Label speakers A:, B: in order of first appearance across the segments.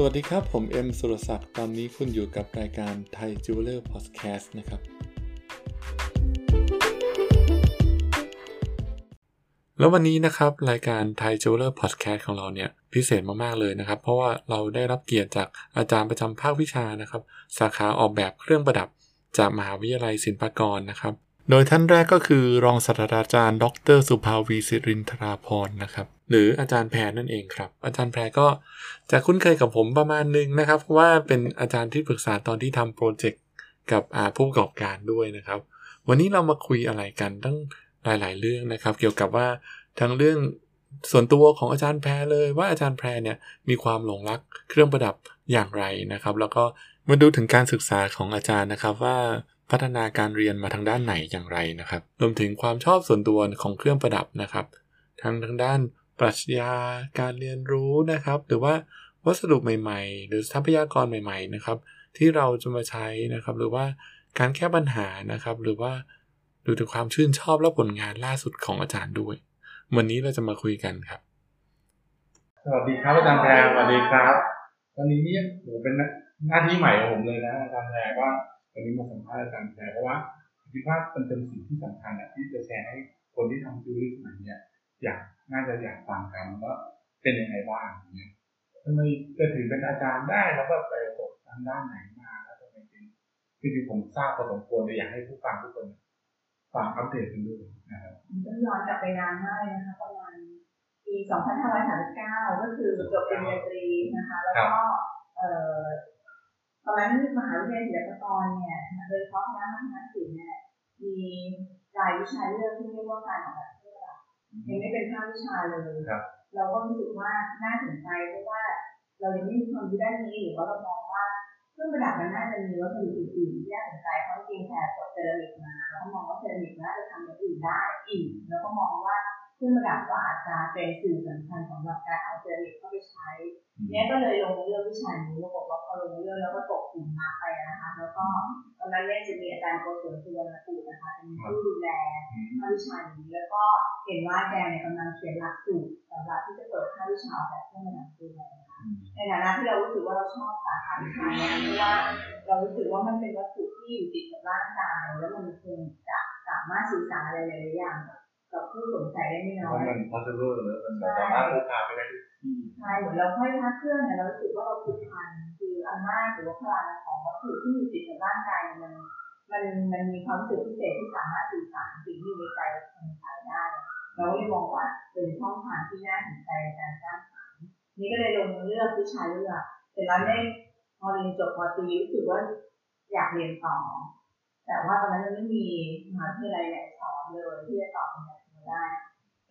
A: สวัสดีครับ ผมเอ็มสุรศักดิ์ตอนนี้คุณอยู่กับรายการไทยจิวเวลร์พอดแคสต์นะครับ แล้ววันนี้นะครับ รายการไทยจิวเวลร์พอดแคสต์ของเราเนี่ย พิเศษมาก ๆ เลยนะครับ เพราะว่าเราได้รับเกียรติจากอาจารย์ประจำภาควิชานะครับ สาขาออกแบบเครื่องประดับจากมหาวิทยาลัยศิลปากรนะครับ โดยท่านแรกก็คือรองศาสตราจารย์ ดร สุภาวีสิรินทราพรนะครับ หรืออาจารย์แพรนั่นเองครับ อาจารย์แพรก็จะคุ้นเคยกับผมประมาณนึงนะครับเพราะว่าเป็นอาจารย์ที่ปรึกษาตอนที่ทำโปรเจกต์กับผู้ประกอบการด้วยนะครับ วันนี้เรามาคุยอะไรกันตั้งหลาย ๆ เรื่องนะครับ เกี่ยวกับว่าทั้งเรื่องส่วนตัวของอาจารย์แพรเลยว่าอาจารย์แพรเนี่ยมีความหลงรักเครื่องประดับอย่างไรนะครับ แล้วก็มาดูถึงการศึกษาของอาจารย์นะครับว่า พัฒนาการเรียนมาทางด้านไหนอย่างไรนะครับ รวมถึงความชอบส่วนตัวของเครื่องประดับนะครับ ทั้งทางด้านปรัชญาการเรียนรู้นะครับ หรือว่าวัสดุใหม่ ๆ หรือทรัพยากรใหม่ๆนะครับ ที่เราจะมาใช้นะครับ หรือว่าการแก้ปัญหานะครับ หรือว่าดูถึงความชื่นชอบและผลงานล่าสุดของอาจารย์ด้วย วันนี้เราจะมาคุยกันครับ
B: สวัสดีครับอาจารย์แพรสวัสดีครับวันนี้เนี่ยโหเป็นหน้าที่ใหม่ของผมเลยนะอาจารย์แพรก็ วันนี้มาสัมภาษณ์อาจารย์แพรเพราะว่าคิดว่ามันเป็นสิ่งที่สำคัญอะที่จะแชร์ให้คนที่ทำจิวเวลรี่สมัยเนี่ยอยากน่าจะอยากฟังกันว่าเป็นยังไงบ้างเนี่ยทำไมจะถือเป็นอาจารย์ได้แล้วก็ไปประสบทางด้านไหนมาแล้วทำไมจริงจริงๆผมทราบพอสมควรเลยอยากให้ผู้ฟังทุกคนฟังอัปเดตกันด้วยนะครับ
C: ต้องย้อนกลับไปนานมากเลยนะคะประมาณปี 2539 ก็คือจบปริญญาตรีนะคะ แล้วก็เอ่อ ตอนนั้นมหาวิทยาลัยศิลปากรเนี่ยโดยเฉพาะคณะมัธยมศิลป์เนี่ยมีรายวิชาเลือกที่เรียกว่าการออกแบบเครื่องประดับยังไม่เป็นภาควิชาเลย
B: ครับ
C: เราก็รู้สึกว่าน่าสนใจเพราะว่า เรายังไม่มีความรู้ด้านนี้หรือว่าเรามองว่าเครื่องประดับมันน่าจะมีวัสดุอื่นๆที่น่าสนใจเพราะจริงๆแถบจบเซรามิกมาเราก็มองว่าเซรามิกน่าจะทำอย่างอื่นได้อีกแล้วก็มองว่า เครื่องประดับก็อาจจะเป็นสื่อสำคัญสำหรับการเอาเซรามิกเข้าไปใช้เนี่ยก็เลยลงเรื่องวิชานี้แล้วบอกว่าพอลงเรื่องแล้วก็ตกกลุ่มมาไปนะคะ แล้วก็ตอนนั้นเนี่ยจะมีอาจารย์โกศลสุวรรณกูลนะคะเป็นผู้ดูแลภาควิชานี้แล้วก็เห็นว่าแกเนี่ยกำลังเขียนหลักสูตรสำหรับที่จะเปิดภาควิชาแบบเครื่องประดับด้วยนะคะในฐานะที่เรารู้สึกว่าเราชอบสาขาวิชานี้เพราะว่าเรารู้สึกว่ามันเป็นวัตถุที่อยู่ติดกับร่างกายแล้วมันคงจะสามารถสื่อสารอะไรหลายๆอย่างกับ ผู้สนใจได้ไม่น้อย
B: มัน possible เลยมันสามารถพกพาไปได้ทุกที่
C: ใช่เหมือนเราห้อยพระเครื่องเนี่ยเรารู้สึกว่าเราผูกพันคืออำนาจหรือว่าพลังของวัตถุที่อยู่ติดกับร่างกายมันมันมันมีความรู้สึกพิเศษที่สามารถสื่อสารสิ่งที่อยู่ในใจคนไทยได้เราก็เลยมองว่าเป็นช่องทางที่น่าสนใจในการสร้างสรรค์นี่ก็เลยลงเลือกวิชาเลือกเสร็จแล้วได้พอเรียนจบปตรีรู้สึกว่าอยากเรียนต่อ แต่ว่าตอนนั้นยังไม่มีมหาวิทยาลัยไหนสอนเลยที่จะต่อปริญญาโท ได้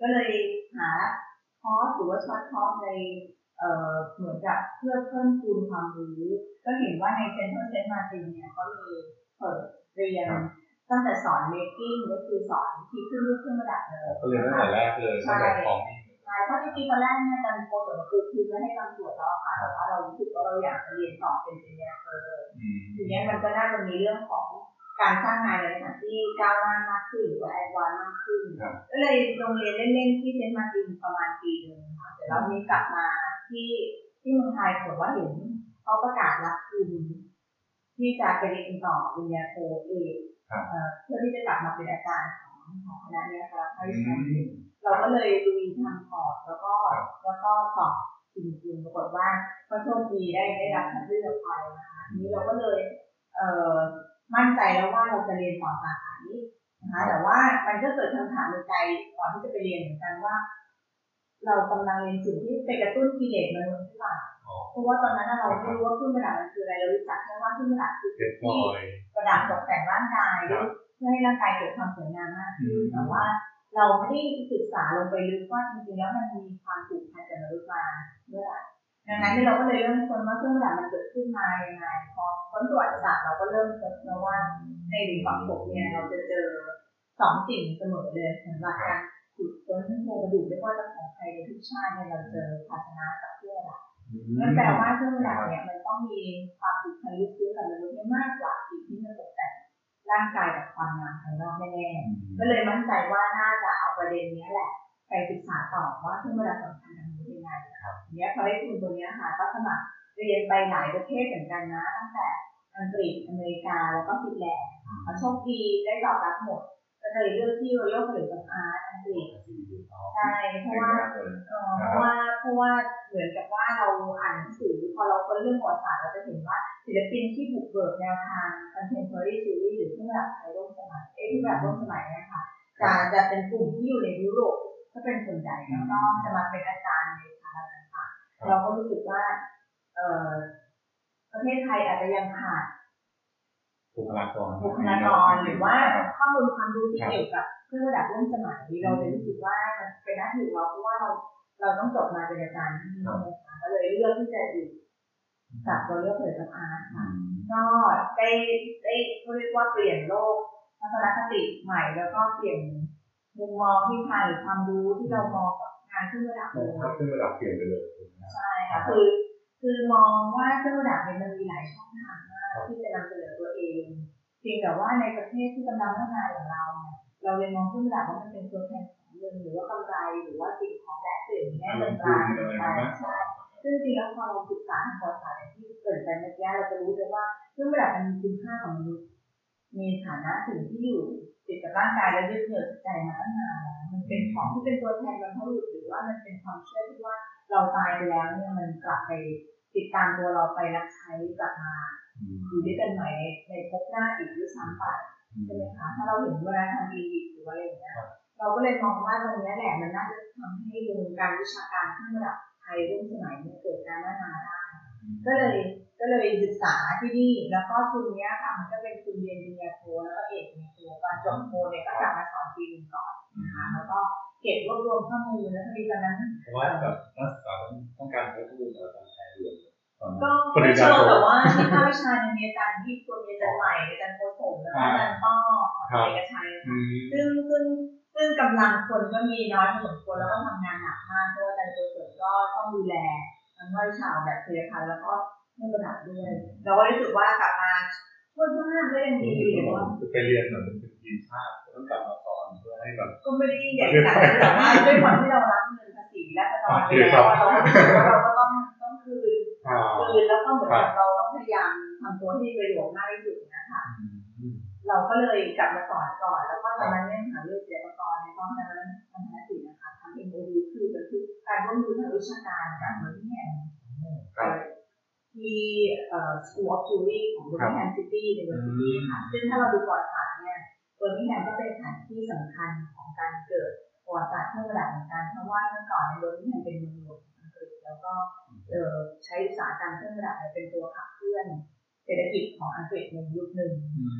C: ก็เลยหาคอร์สหรือว่า short course ในเหมือนกับเพื่อเพิ่มพูนความรู้ ก็เห็นว่าใน Central Saint Martins เนี่ยเขามีเปิดเรียนตั้งแต่สอน making ก็คือสอนขึ้นรูปเครื่องประดับเลย
B: ก็เรียนตั้งแต่แรกเลยตั้งแต่ของนี่
C: ใช่เพราะจริงๆตอนแรกเนี่ยการโปรโมทคือคือไม่ให้การตรวจแล้วอะค่ะแต่ว่าเรารู้สึกว่าเราอยากเรียนต่อเป็นปริญญาโท
B: อืม
C: ทีนี้มันก็น่าจะมีเรื่องของ การสร้างงานในสถานที่ก้าวหน้ามากขึ้นหรือว่า advance มากขึ้น ก็เลยโรงเรียนเล่นๆที่ Saint Martins ประมาณปีหนึ่งค่ะแต่แล้วนี้กลับมาที่ที่เมืองไทยผมว่าเห็นเขาประกาศรับทุนที่จะไปเรียนต่อปริญญาโทเอกเอ่อเพื่อที่จะกลับมาเป็นอาจารย์ของของคณะเนี้ค่ะให้วิชานี้เราก็เลยดูทำ port แล้วก็แล้วก็สอบจริงๆปรากฏว่าก็โชคดีได้ได้รับคัดเลือกไปนะคะทีนี้เราก็เลยเอ่อ มั่นใจแล้วว่าเราจะเรียนต่อสาขานี้นะคะแต่ว่ามันก็เกิดคำถามในใจก่อนที่จะไปเรียนเหมือนกันว่า เรากำลังเรียนสิ่งที่ไปกระตุ้นกิเลสมนุษย์หรือเปล่าเพราะว่าตอนนั้นเราไม่รู้ว่าเครื่องประดับมันคืออะไรเรารู้จักแค่ว่าเครื่องประดับคือ
B: เก็
C: สิ่
B: บ
C: ง
B: พ
C: ที่
B: อย
C: ประดับตกแต่งร่างกายด้วยเพื่อให้ร่างกายเกิดความสวยงามมากขึ้นแต่ว่าเราไม่ได้ศึกษาลงไปลึกว่าจริงๆแล้วมันมีความผูกพันกับมนุษย์มาเมื่อไหร่ ดังนั้นเราก็เลยเริ่มค้นว่าเครื่องประดับมันเกิดขึ้นมาอยังไงพอค้นประวัติศาสตร์เราก็เริ่มค้นแล้วว่าในหลุมฝังศพเนี่ยเราจะเจอสองสิ่งเสมอเลยสำหรับการขุดค้นโครงกระดูกไม่ว่าจะของใครในทุกชาติเนี่ยเราเจอภาชนะกับเครื่องประดับนั่นแปลว่าเครื่องประดับเนี่ยมันต้องมีความผูกพันลึกซึ้งกับมนุษย์เนี่ยมากกว่าสิ่งที่มันตกแต่งร่างกายกับความงามภายนอกแน่ๆก็เลยมั่นใจว่าน่าจะเอาประเด็นนี้แหละ ไปศึกษาต่อว่าเครื่องประดับสำคัญทาง นี้ยังไงเนี้ยพอได้ทุนตัวนี้ค่ะก็สมัครเรียนไปหลายประเทศเหมือนกันนะตั้งแต่อังกฤษอเมริกาแล้วก็ฟินแลนด์ค่ะโชคดีได้ตอบรับหมดก็เลยเลือกที่ Royal College of Art อังกฤษใช่เพราะว่าเอ่อเพราะว่าเพราะว่าเหมือนกับว่าเราอ่านหนังสือพอเราค้นเรื่องประวัติศาสตร์เราจะเห็นว่าศิลปินที่บุกเบิกแนวทาง contemporary theory หรือเครื่องแบบไทยร่วมสมัยเอ้ยเครื่องแบบร่วมสมัยเนี่ยค่ะจะจะเป็นกลุ่มที่อยู่ในยุโรปก็เป็นส่วนใหญ่แล้วก็จะมาเป็นอาจารย์ เราก็รู้สึกว่า เอ่อประเทศไทยอาจจะยังขาด
B: บุคลากร
C: บุคลากรหรือว่าข้อมูลความรู้ที่เกี่ยวกับเครื่องประดับร่วมสมัยเราเลยรู้สึกว่ามันเป็นหน้าที่ของเราเพราะว่าเราเราต้องจบมาเป็นอาจารย์ที่นี่ใช่ไหมคะก็เลยเลือกที่จะอยู่กับเราเลือกเผยกับอาร์ตค่ะก็ได้ได้เขาเรียกว่าเปลี่ยนโลกทัศนคติใหม่แล้วก็เปลี่ยนมุมมองที่ทางหรือความรู้ที่เรามอง กับงานเครื่องประดับเลย
B: ครับขึ้นระดับเปลี่ยนไปเลย
C: ใช่ค่ะคือคือมองว่าเครื่องประดับเนี่ยมันมีหลายช่องทางมากที่จะนำเสนอตัวเองเพียงแต่ว่าในประเทศที่กำลังพัฒนาอย่างเราเนี่ยเราเลยมองเครื่องประดับว่ามันเป็นตัวแทนของเงินหรือว่ากำไรหรือว่าสิ่งของแลกเปลี่ยนแง่เงินตราใช่ใช่ซึ่งจริงแล้วพอเราศึกษาทางประวัติศาสตร์อย่างที่เกริดไปเมื่อกี้เราจะรู้เลยว่าเครื่องประดับมันมีคุณค่าของมนุษย์มีฐานะสิ่งที่อยู่ ติดกับร่างกายและยึดเหนี่ยวจิตใจมาตั้งนานแล้วมันเป็นของที่เป็นตัวแทนบรรพบุรุษหรือว่ามันเป็นความเชื่อที่ว่าเราตายไปแล้วเนี่ยมันกลับไปติดตามตัวเราไปรับใช้กลับมาอยู่ด้วยกันใหม่ในในภพหน้าอีกหรือซ้ำไปใช่ไหมคะถ้าเราเห็นเวลาทำอียิปต์หรืออะไรอย่างเงี้ยเราก็เลยมองว่าตรงนี้แหละมันน่าจะทำให้วงการวิชาการเครื่ระดับไทยรุ่นสมัยนี้เกิดการพัฒนาได้ ก็เลยก็เลยศึกษาที่นี่แล้วก็ทุนเนี้ยค่ะมันก็เป็นทุนเรียนปริญญาโทแล้วก็เอกปริญ ญาโทตอนจบโทเนี่ยก็กลับมาสอนปีหนึงก่อนนะคะแล้วก็เก็บรวบรวมข้อมูลแล้วพอดีตอนนั้น
B: เพราะว่าแบบนักศึกษาต้องการใช้ข้อมูลจากการแพทย์ด่วน
C: ก็ไม่เชื่อแต่ว่าที่ภาควิชาเนี่ยมีอาจารย์ที่ควรมีอาจารย์ใหม่อาจารย์โคสมแล้วก็อาจารย์ต้อของเอกชัยค่ะซึ่งซึ่งซึ่งกำลังคนก็มีน้อยพอสมควรแล้วก็ทำงานหนักมากเพราะว่าอาจารย์โคสมก็ต้องดูแลทั้งภาควิชาแบบเคลียร์ค่ะแล้วก็เรื่องระดับด้วยเราก็รู้สึกว่ากลับมา ช่วยมากก็ยังดีหรือว่า
B: ไปเรียนเหมือนเป็นทีมชาติต้องกลับมาสอนเพื่อให้แบบ
C: ก็ไม่ได้ใหญ่ขนาดแต่ว่าด้วยความที่เรารับเงินภาษีและประกันไปแล้วเราก็รู้สึกว่าเราก็ต้องต้องคืนคืนแล้วก็เหมือนกับเราต้องพยายามทำตัวให้ประโยชน์มากที่สุดนะคะเราก็เลยกลับมาสอนก่อน แล้วก็ตอนนั้นเนี่ยหาวิทยาลัยศิลปากรในตอนนั้นทำคณะศิลป์นะคะทำเอ็มโอดีคือบันทึกการร่วมมือทางวิชาการกับเมือนที่แห่ง ที่ School of Jewelry ของ Birmingham City University ค่ะซึ่งถ้าเราดูประวัติศาสตร์เนี่ยเบอร์มิงแฮมก็เป็นสถานที่สำคัญของการเกิดประวัติศาสตร์เครื่องประดับเหมือนกันเพราะว่าเมื่อก่อนในเบอร์มิงแฮมเป็นเมืองหลวงของอังกฤษแล้วก็ใช้อุตสาหกรรมเครื่องประดับเป็นตัวขับเคลื่อนเศรษฐกิจของอังกฤษในยุคหนึ่ง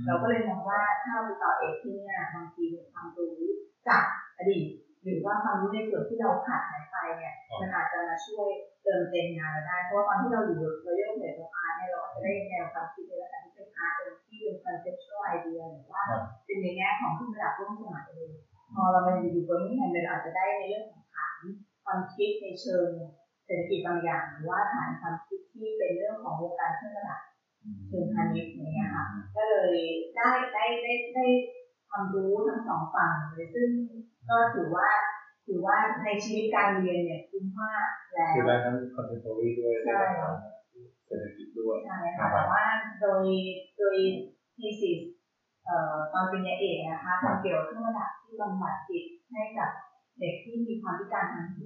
C: เราก็เลยมองว่าถ้าเราไปต่อเอกที่เนี่ยบางทีความรู้จากอดีต หรือว่าความรู้ในส่วนที่เราขาดหายไปเนี่ยมันอาจจะมาช่วยเติมเต็มงานเราได้ เพราะว่าตอนที่เราอยู่เราเรียกว่าเหนือตัวอาร์เนี่ยเราก็จะได้แนวความคิดในลักษณะที่เป็นอาร์ตที่เป็น conceptual idea หรือว่าเป็นในแง่ของเครื่องประดับร่วมสมัยเลยพอเรามาอยู่เบอร์มิงแฮมเราอาจจะได้ในเรื่องของฐานความคิดในเชิงเศรษฐกิจบางอย่าง หรือว่าฐานความคิดที่เป็นเรื่องของวงการเครื่องประดับเชิงพาณิชย์อย่างเงี้ยค่ะก็เลยได้ได้ได้ได้ความรู้ทั้งสองฝั่งเลยซึ่ง ก็ถือว่าถือว่าในชีวิตการเรียนเนี่ยคุ้มมากแล้ว
B: คือได้ทั้ง contemporary ด้วยได้ทั้งเศรษฐกิจด้วย
C: ใช่ค่ะแต่ว่าโดยโดย thesis เอ่อตอนปริญญาเอกนะคะทำเกี่ยวกับเครื่องประดับที่บำบัดจิตให้กับเด็กที่มีความพิการทางหู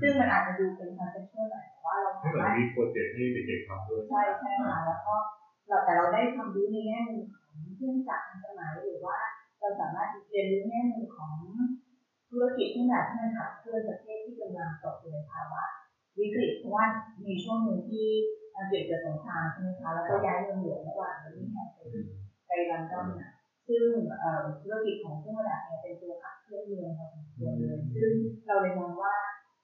C: ซึ่งมันอาจจะดูเป็น concept หน่อยแต่ว่าเรา
B: ถ้า
C: สา
B: เกิด
C: สา
B: มารถมี project ให้เด็กๆทำด้วย
C: ใช่ใช่ค่ะแล้วก็เราแต่เราได้ความรู้ในแง่มุมของเครื่องจักรทันสมัยหรือว่าเราสามารถเรียนรู้แง่มุมของ ธุรกิจที่แบบที่มันขับเคลื่อนประเทศที่กำลังตกอยู่ในภาวะวิกฤตเพราะว่ามีช่วงหนึ่งที่อังกฤษเกิดสงครามใช่ไหมคะแล้วก็ย้ายเมืองหลวงระหว่างประเทศไปไปลอนดอนนะซึ่งเอ่อธุรกิจของเครื่องประดับเนี่ยเป็นตัวขับเคลื่อนเมืองพอสมควรเลยซึ่งเราเลยมองว่า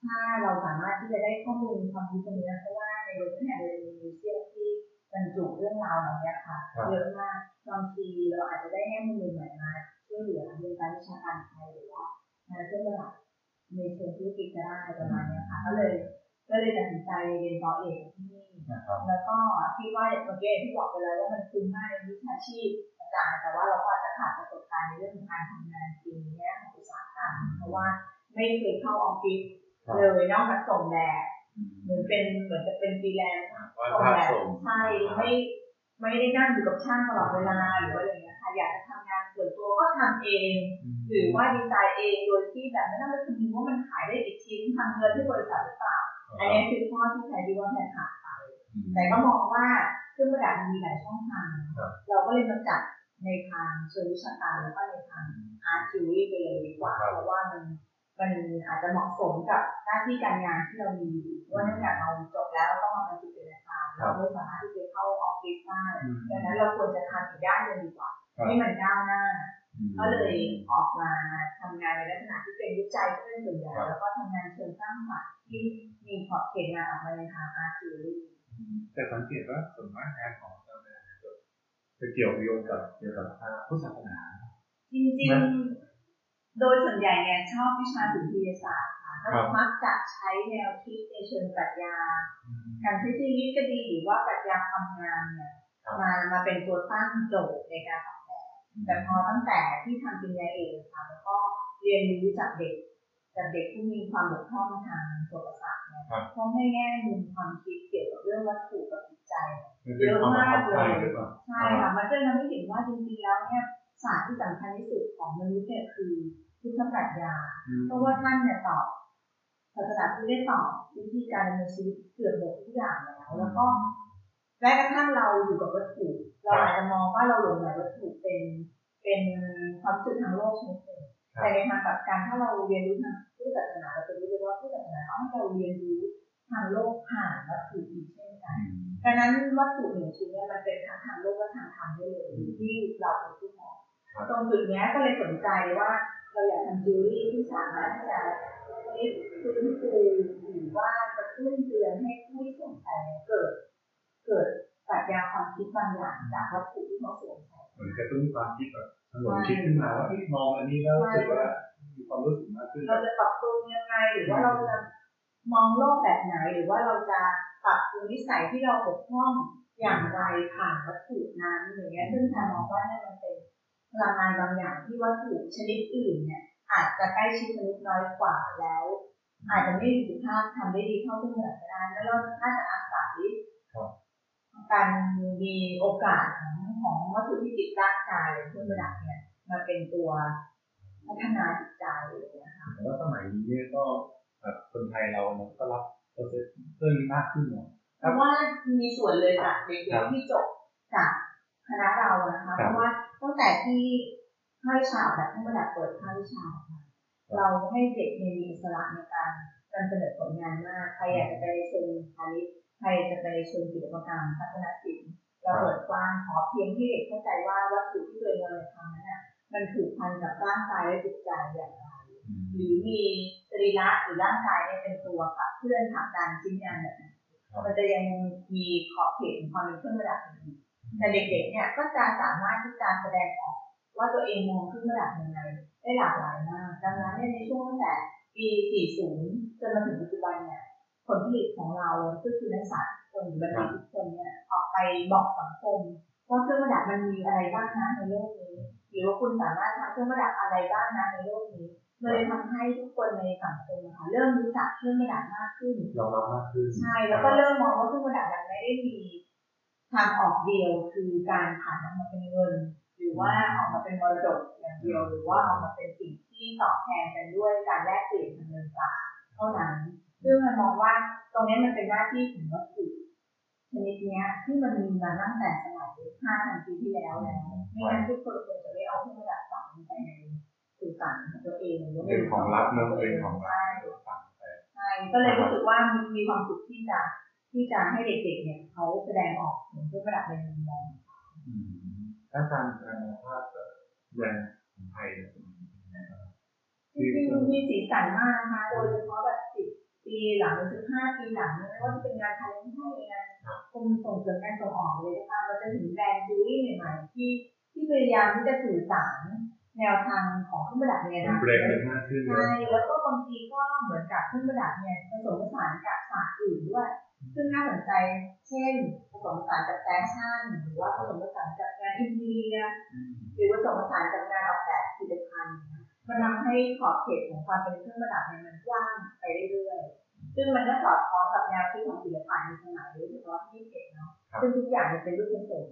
C: ถ้าเราสามารถที่จะได้ข้อมูลความรู้ตรงนี้เพราะว่าในโรงแรมเลยมีมิวเซียมที่บรรจุเรื่องราวเหล่านี้ค่ะเยอะมากบางทีเราอาจจะได้แง่มุมใหม่ๆมาช่วยเหลือวงการวิชาการไทยหรือว่า งานเครื่องประดับในเชิงธุรกิจก็ได้ประมาณนี้ค่ะ ก็เลยก็เลยตัดสินใจเรียนต่อเอกที่นี่
B: นะครับ
C: แล้วก็คิดว่าเมื่อกี้ที่บอกไปแล้วว่ามันคุ้มมากในวิชาชีพอาจารย์แต่ว่าเราก็อาจจะขาดประสบการณ์ในเรื่องของการทำงานจริงในแง่ของอุตสาหกรรมเพราะว่าไม่เคยเข้าออฟฟิศเลยนอกจากส่งแบบเหมือนเป็นเหมือนจะเป็นฟรีแลนซ์
B: ว่า
C: ส่ง
B: ภาพ
C: แบบ
B: ส่ง
C: ใช่ไม่ไม่ได้นั่งอยู่กับช่างตลอดเวลาหรือว่าอะไรเงี้ยค่ะอยากจะทำงาน ส่วนตัวก็ทำเอง หรือว่าดีไซน์เองโดยที่แบบไม่ต้องไปคำนึงว่ามันขายได้กี่ชิ้นทำเงินที่บริษัทหรือเปล่าอันนี้คือข้อที่ใช้ดีว่าแพนขาดไปแต่ก็มองว่าเครื่องประดับมันมีหลายช่องทาง
B: ครับ
C: เราก็เลยมาจัดในทางเชิงวิชาการแล้วก็ในทาง art jewelry ไปเลยดีกว่าเพราะว่ามันมันอาจจะเหมาะสมกับหน้าที่การงานที่เรามีอยู่เพราะว่าเนื่องจากเราจบแล้วเราต้องมาบรรจุเป็นอาจารย์เราไม่สามารถที่จะเข้าออฟฟิศได้
B: อืม
C: ดังนั้นเราควรจะทำอีกด้านหนึ่งดีกว่า
B: ครับ
C: ให้มันก้าวหน้า
B: อืม
C: ก็เลยออกมาทำงานในลักษณะที่เป็นวิจัยเป็นส่วนใหญ่
B: ครับ
C: แล้วก็ทำงานเชิงสร้างสรรค์ที่มีขอบเขตงานออกมาในทาง art jewelry
B: แต่สังเกตว่าส่วนมากงานของเราเนี่ยจะเกี่ยวโยงกับเกี่ยวกับทางพุทธศาสนา
C: จริงๆ โดยส่วนใหญ่เนี่ยชอบวิชาสุนทรียศาสตร์ค่ะ
B: ครั
C: ก็
B: บ
C: มักจะใช้แนวคิดในเชิงปรัชญาการใช้ชีวิตก็ดีหรือว่าปรัชญาความงามเนี่ย
B: ครับ
C: มามาเป็นตัวตั้งโจทย์ในการออก แบบแต่พอตั้งแต่ที่ทำปริญญาเอกค่ะแล้วก็เรียนรู้จากเด็กจากเด็กที่มีความบกพร่องทางโสตประสาทเนี่ย
B: ครับ
C: เขาให้แง่มุมความคิดเกี่ยวกับเรื่องวัตถุกับจิตใจ
B: มันเป็นความประทับใจหรือเปล่า
C: ใช่ค่ะมันก็เลยทำให้เห็นว่าจริงๆแล้วเนี่ยศาสตร์ที่สำคัญที่สุดของมนุษย์เนี่ยคือพุทธปรัชญา เพราะว่าท่านเนี่ยตอบศาสนาพุทธได้ตอบวิธีการดำเนินชีวิตเกือบหมดทุกอย่างแล้ว แล้วก็ แม้กระทั่งเราอยู่กับวัตถุเราอาจจะมองว่าเราหลงไหลวัตถุเป็นเป็นความรู้สึกทางโลกชนิดหนึ่ง
B: ครับ
C: แต่ในทางกลับกันถ้าเราเรียนรู้ทางพุทธศาสนาเราจะรู้เลยว่าพุทธศาสนาต้องให้เราเรียนรู้ทางโลกผ่านวัตถุอีกเช่นกันดังนั้นวัตถุหนึ่งชิ้นเนี่ยมันเป็นทั้งทางโลกและทางธรรมได้เลยที่เราเป็นผู้มอง
B: ครับ
C: ตรงจุดเนี้ยก็เลยสนใจว่าเราอยากทำจิวเวลรี่ที่สามารถที่จะฟื้นฟูหรือว่ากระตุ้นเตือนให้ผู้ที่สวมใส่เนี่ยเกิด เกิดปรัชญาความคิดบางอย่างจากวัตถุที่เขาสวมใส่
B: เหมือนกระตุ้นความคิดแบบถนนคิดขึ้นมาว่าเฮ้ยมองอันนี้แล้วรู้สึกว่ามีความรู้สึกมากขึ้น
C: เราจะปรับปรุงยังไงหรือว่าเราจะมองโลกแบบไหนหรือว่าเราจะปรับปรุงนิสัยที่เราบกพร่องอย่างไรผ่านวัตถุนั้นอย่างเงี้ยซึ่งทางมองว่าเนี่ยมันเป็นพลังงานบางอย่างที่วัตถุชนิดอื่นเนี่ยอาจจะใกล้ชิดมนุษย์น้อยกว่าแล้ว อาจจะไม่มีประสิทธิภาพทำได้ดีเท่าที่เหมือนก็ได้แล้วเราน่าจะอาศัย
B: ครับ
C: การมีโอกาสของของวัตถุที่ติดร่างกายเครื่องประดับเนี่ยมาเป็นตัวพัฒนาจิตใจอย่างเงี้ยค่ะ
B: แต่ว่าสมัยนี้เนี่ยก็แบบคนไทยเราเนอะก็รับโปรเซสเรื่องนี้มากขึ้นเนาะ
C: เพราะว่ามีส่วนเลยจากเด็
B: ครั
C: ก
B: บ
C: ๆที่จบจากคณะเรานะคะ
B: ครับ
C: เพราะว่าตั้งแต่ที่ภาควิชาแบบเครื่องประดับเปิดภาควิชาออกมาเราให้เด็กเนี่ยมีอิสระในการนำเสนอผลงานมากใครอยากจะไปในเชิงพาณิชย์ใค รจะไปเชิงศิลปกรรมพัฒนาศิลป์เราเปิดกว้างขอเพียงที่เด็กเข้าใจว่าวัตถุที่ตัวเองกำลังจะทำนั้นน่ะมันผูกพันกับร่างกายและจิตใจอย่างไรหรือมีสรีระหรือร่างกายเนี่ยเป็นตัวขับเคลื่อนผลักดันชิ้นงานแบบนั้นมันจะยังมีขอบเขตของความเป็นเครื่องประดับอยู่แต่เด็กๆเนี่ยก็จะสามารถที่จะแสดงออกว่าตัวเองมองเครื่องประดับยังไงได้หลากหลายมาก ดังนั้นในช่วงตั้งแต่ปี 40 จนมาถึงปัจจุบันเนี่ย ผลผลิตของเราก็คือนักศึกษาทุกคนหรือบัณฑิตทุกคนเนี่ยออกไปบอกสังคมว่าเครื่องประดับมันมีอะไรบ้างนะในโลกนี้หรือว่าคุณสามารถทำเครื่องประดับอะไรบ้างนะในโลกนี้เลยทำให้ทุกคนในสังคมนะคะเริ่มรู้จักเครื่องประดับมากขึ้น
B: ยอมรับมากขึ้น
C: ใช่แล้วก็เริ่มมองว่าเครื่องประดับมันไม่ได้มีทางออกเดียวคือการผ่านออกมาเป็นเงิน หรือว่าออกมาเป็นมรดกอย่างเดียว หรือว่าออกมาเป็นสิ่งที่ตอบแทนกันด้วยการแลกเปลี่ยนทางเงินตราเท่านั้น ซึ่งมันมองว่าตรงนี้มันเป็นหน้าที่ของวัตถุชนิดนี้ที่มันมีมาตั้งแต่สมัย5,000ปีที่แล้วแล้วไม่งั้นทุกคนคงจะไม่เอาเครื่องประดับฝังไปในสื่อสารของตัวเองหรือว่า
B: เป็นของลับเนอะเป็นของลับ
C: ใช่
B: ฝังไป
C: ใช่ก็เลยรู้สึกว่ามีความสุขที่จะที่จะให้เด็กๆเนี่ยเขาแสดงออกถึงเครื่องประดับในมุมมอง
B: ถ้าตามการมองภาพแบบแบรนด์ของไทยเนี่ยเป็นยังไงบ้าง
C: จริงๆมีสีสันมากนะคะโดยเฉพาะแบบสิบ ปีหลังหรือสิบห้าปีหลังเนี่ยไม่ว่าจะเป็นงานทาเลนต์ให้งานกรมส่งเสริมการส่งออกเลยนะคะเราจะเห็นแบรนด์จูรี่ใหม่ๆที่ที่พยายามที่จะสื่อสารแนวทางของเครื่องประดับในอ
B: มัน
C: นาค
B: เบร
C: ต
B: กกันมากขึ้นเล
C: ใช่
B: ย
C: แล้วก็บางทีก็เหมือนกับเครื่องประดับเนี่ยผสมผสานกับศาสตร์อื่นด้วยซึ่งน่าสนใจ เช่นผสมผสานกับแฟชั่นหรือว่าผสมผสานกับงานอินเทียร์หรือผสมผสานกับงานออกแบบผลิตภัณฑ์นะ มันทำให้ขอบเขตของความเป็นเครื่องประดับเนี่ยมันกว้างไปเรื่อยๆ ซึ่งมันก็สอดคล้องกับแนที่ทำศิลปะในสมัยศตวรรษที่ยี่สิบเอ็ดเนาะ
B: ครับ
C: ซึ่งทุกอย่างมันเป็นรูปผสม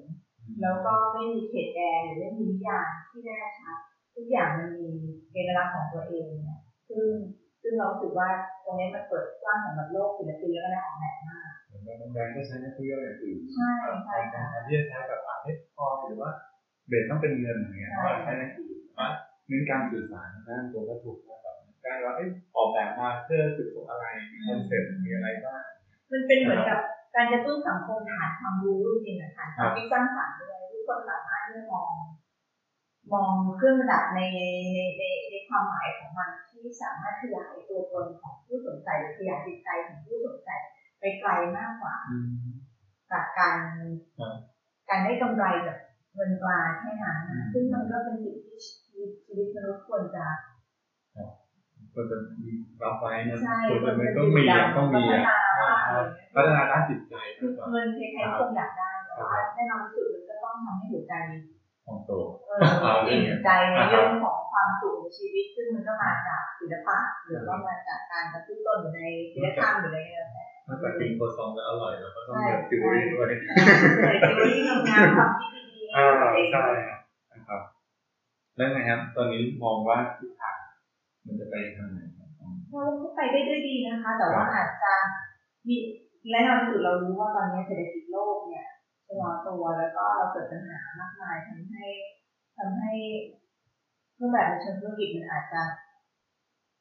C: แล้วก็ไม่มีเขตแดนหรือไม่มีนิยามที่แน่ชัด ทุกอย่างมันมีเอกลักษณ์ของตัวเองเนี่ย ซึ่งซึ่งเรารู้สึกว่าตรงนี้มันเปิดกว้างสำหรับโลกศิลปินแล้วก็นักออกแบบมาก
B: เหมือนกับบางแบรนด์ก็ใช้นักเรียนอย่างอื่น
C: ใช่ใช่
B: แท
C: ค่ะ
B: นที่จะใช้แบบอาร์ตคอยหรือว่าเบสต้องเป็นเงินอย่างเงี้ย
C: ใช่
B: ก็ใช้นักอื่นว่า เน้นการสื่อสารด้านตัววัตถุว่าแบบการว่าเอ้ยออกแบบมาเพื่อจุดประสงค์อะไรมีคอนเซ็ปต์มีอะไรบ้าง
C: มันเป็นเหมือนกับการกระตุ้นสังคมฐานความรู้จริงๆอะค่ะความคิดสร้างสรรค์ด้วยทุกคนสามารถที่จะมอง มองเครื่องประดับในในในในความหมายของมันที่สามารถขยายตัวตนของผู้สนใจหรือขยายจิตใจของผู้สนใจไปไกลมากกว่าจากการ
B: ครับ
C: การได้กำไรจากเงินตราแค่นั้น
B: อืม
C: ซึ่งมันก็เป็นสิ่งที่ ควรจะ
B: ควรจะมีรับไว้นะ
C: ใช่
B: ควร
C: คว
B: จะ
C: ร
B: มัน
C: จะ
B: ต้องมีอะต้องมี
C: พัฒ
B: อะ
C: นาว่าอะไร
B: พัฒนาด้านจิตใจ
C: คือ
B: ด้วย
C: เงินใครๆคงอยากได้แต่ว่าแน่นอนที่สุดมันก็ต้องทำให้หัวใจ
B: ของโต
C: เอออิ่มใจในเรื่องของความสุขในชีวิต ซึ่งมันก็มาจากศิลปะหรือว่ามาจากการกระตุ้นต้นอยู่ในศิลปกรรมหรืออะไรก็แล้วแต่
B: นอกจากกินโคซองแล้วอร่อยแล้วก็ต้องมีจิวเวลรี่ด้วย
C: ใช่จิวเวลรี่งามๆความคิดดีๆ
B: อ่า
C: อะไรอย่าง
B: ใช่
C: เงี้ย
B: นะครับ แล้วไงครับ ตอนนี้มองว่าทิศทางมันจะไปทางไหนครับ
C: เราก็ไปได้ด้วยดีนะคะ แต่ว่าอาจจะมีและแน่นอนที่สุดเรารู้ว่าตอนนี้เศรษฐกิจโลกเนี่ยชะลอตัวแล้วก็เราเกิดปัญหามากมายทำให้ทำให้เครื่องแบบในเชิงธุรกิจมันอาจจะ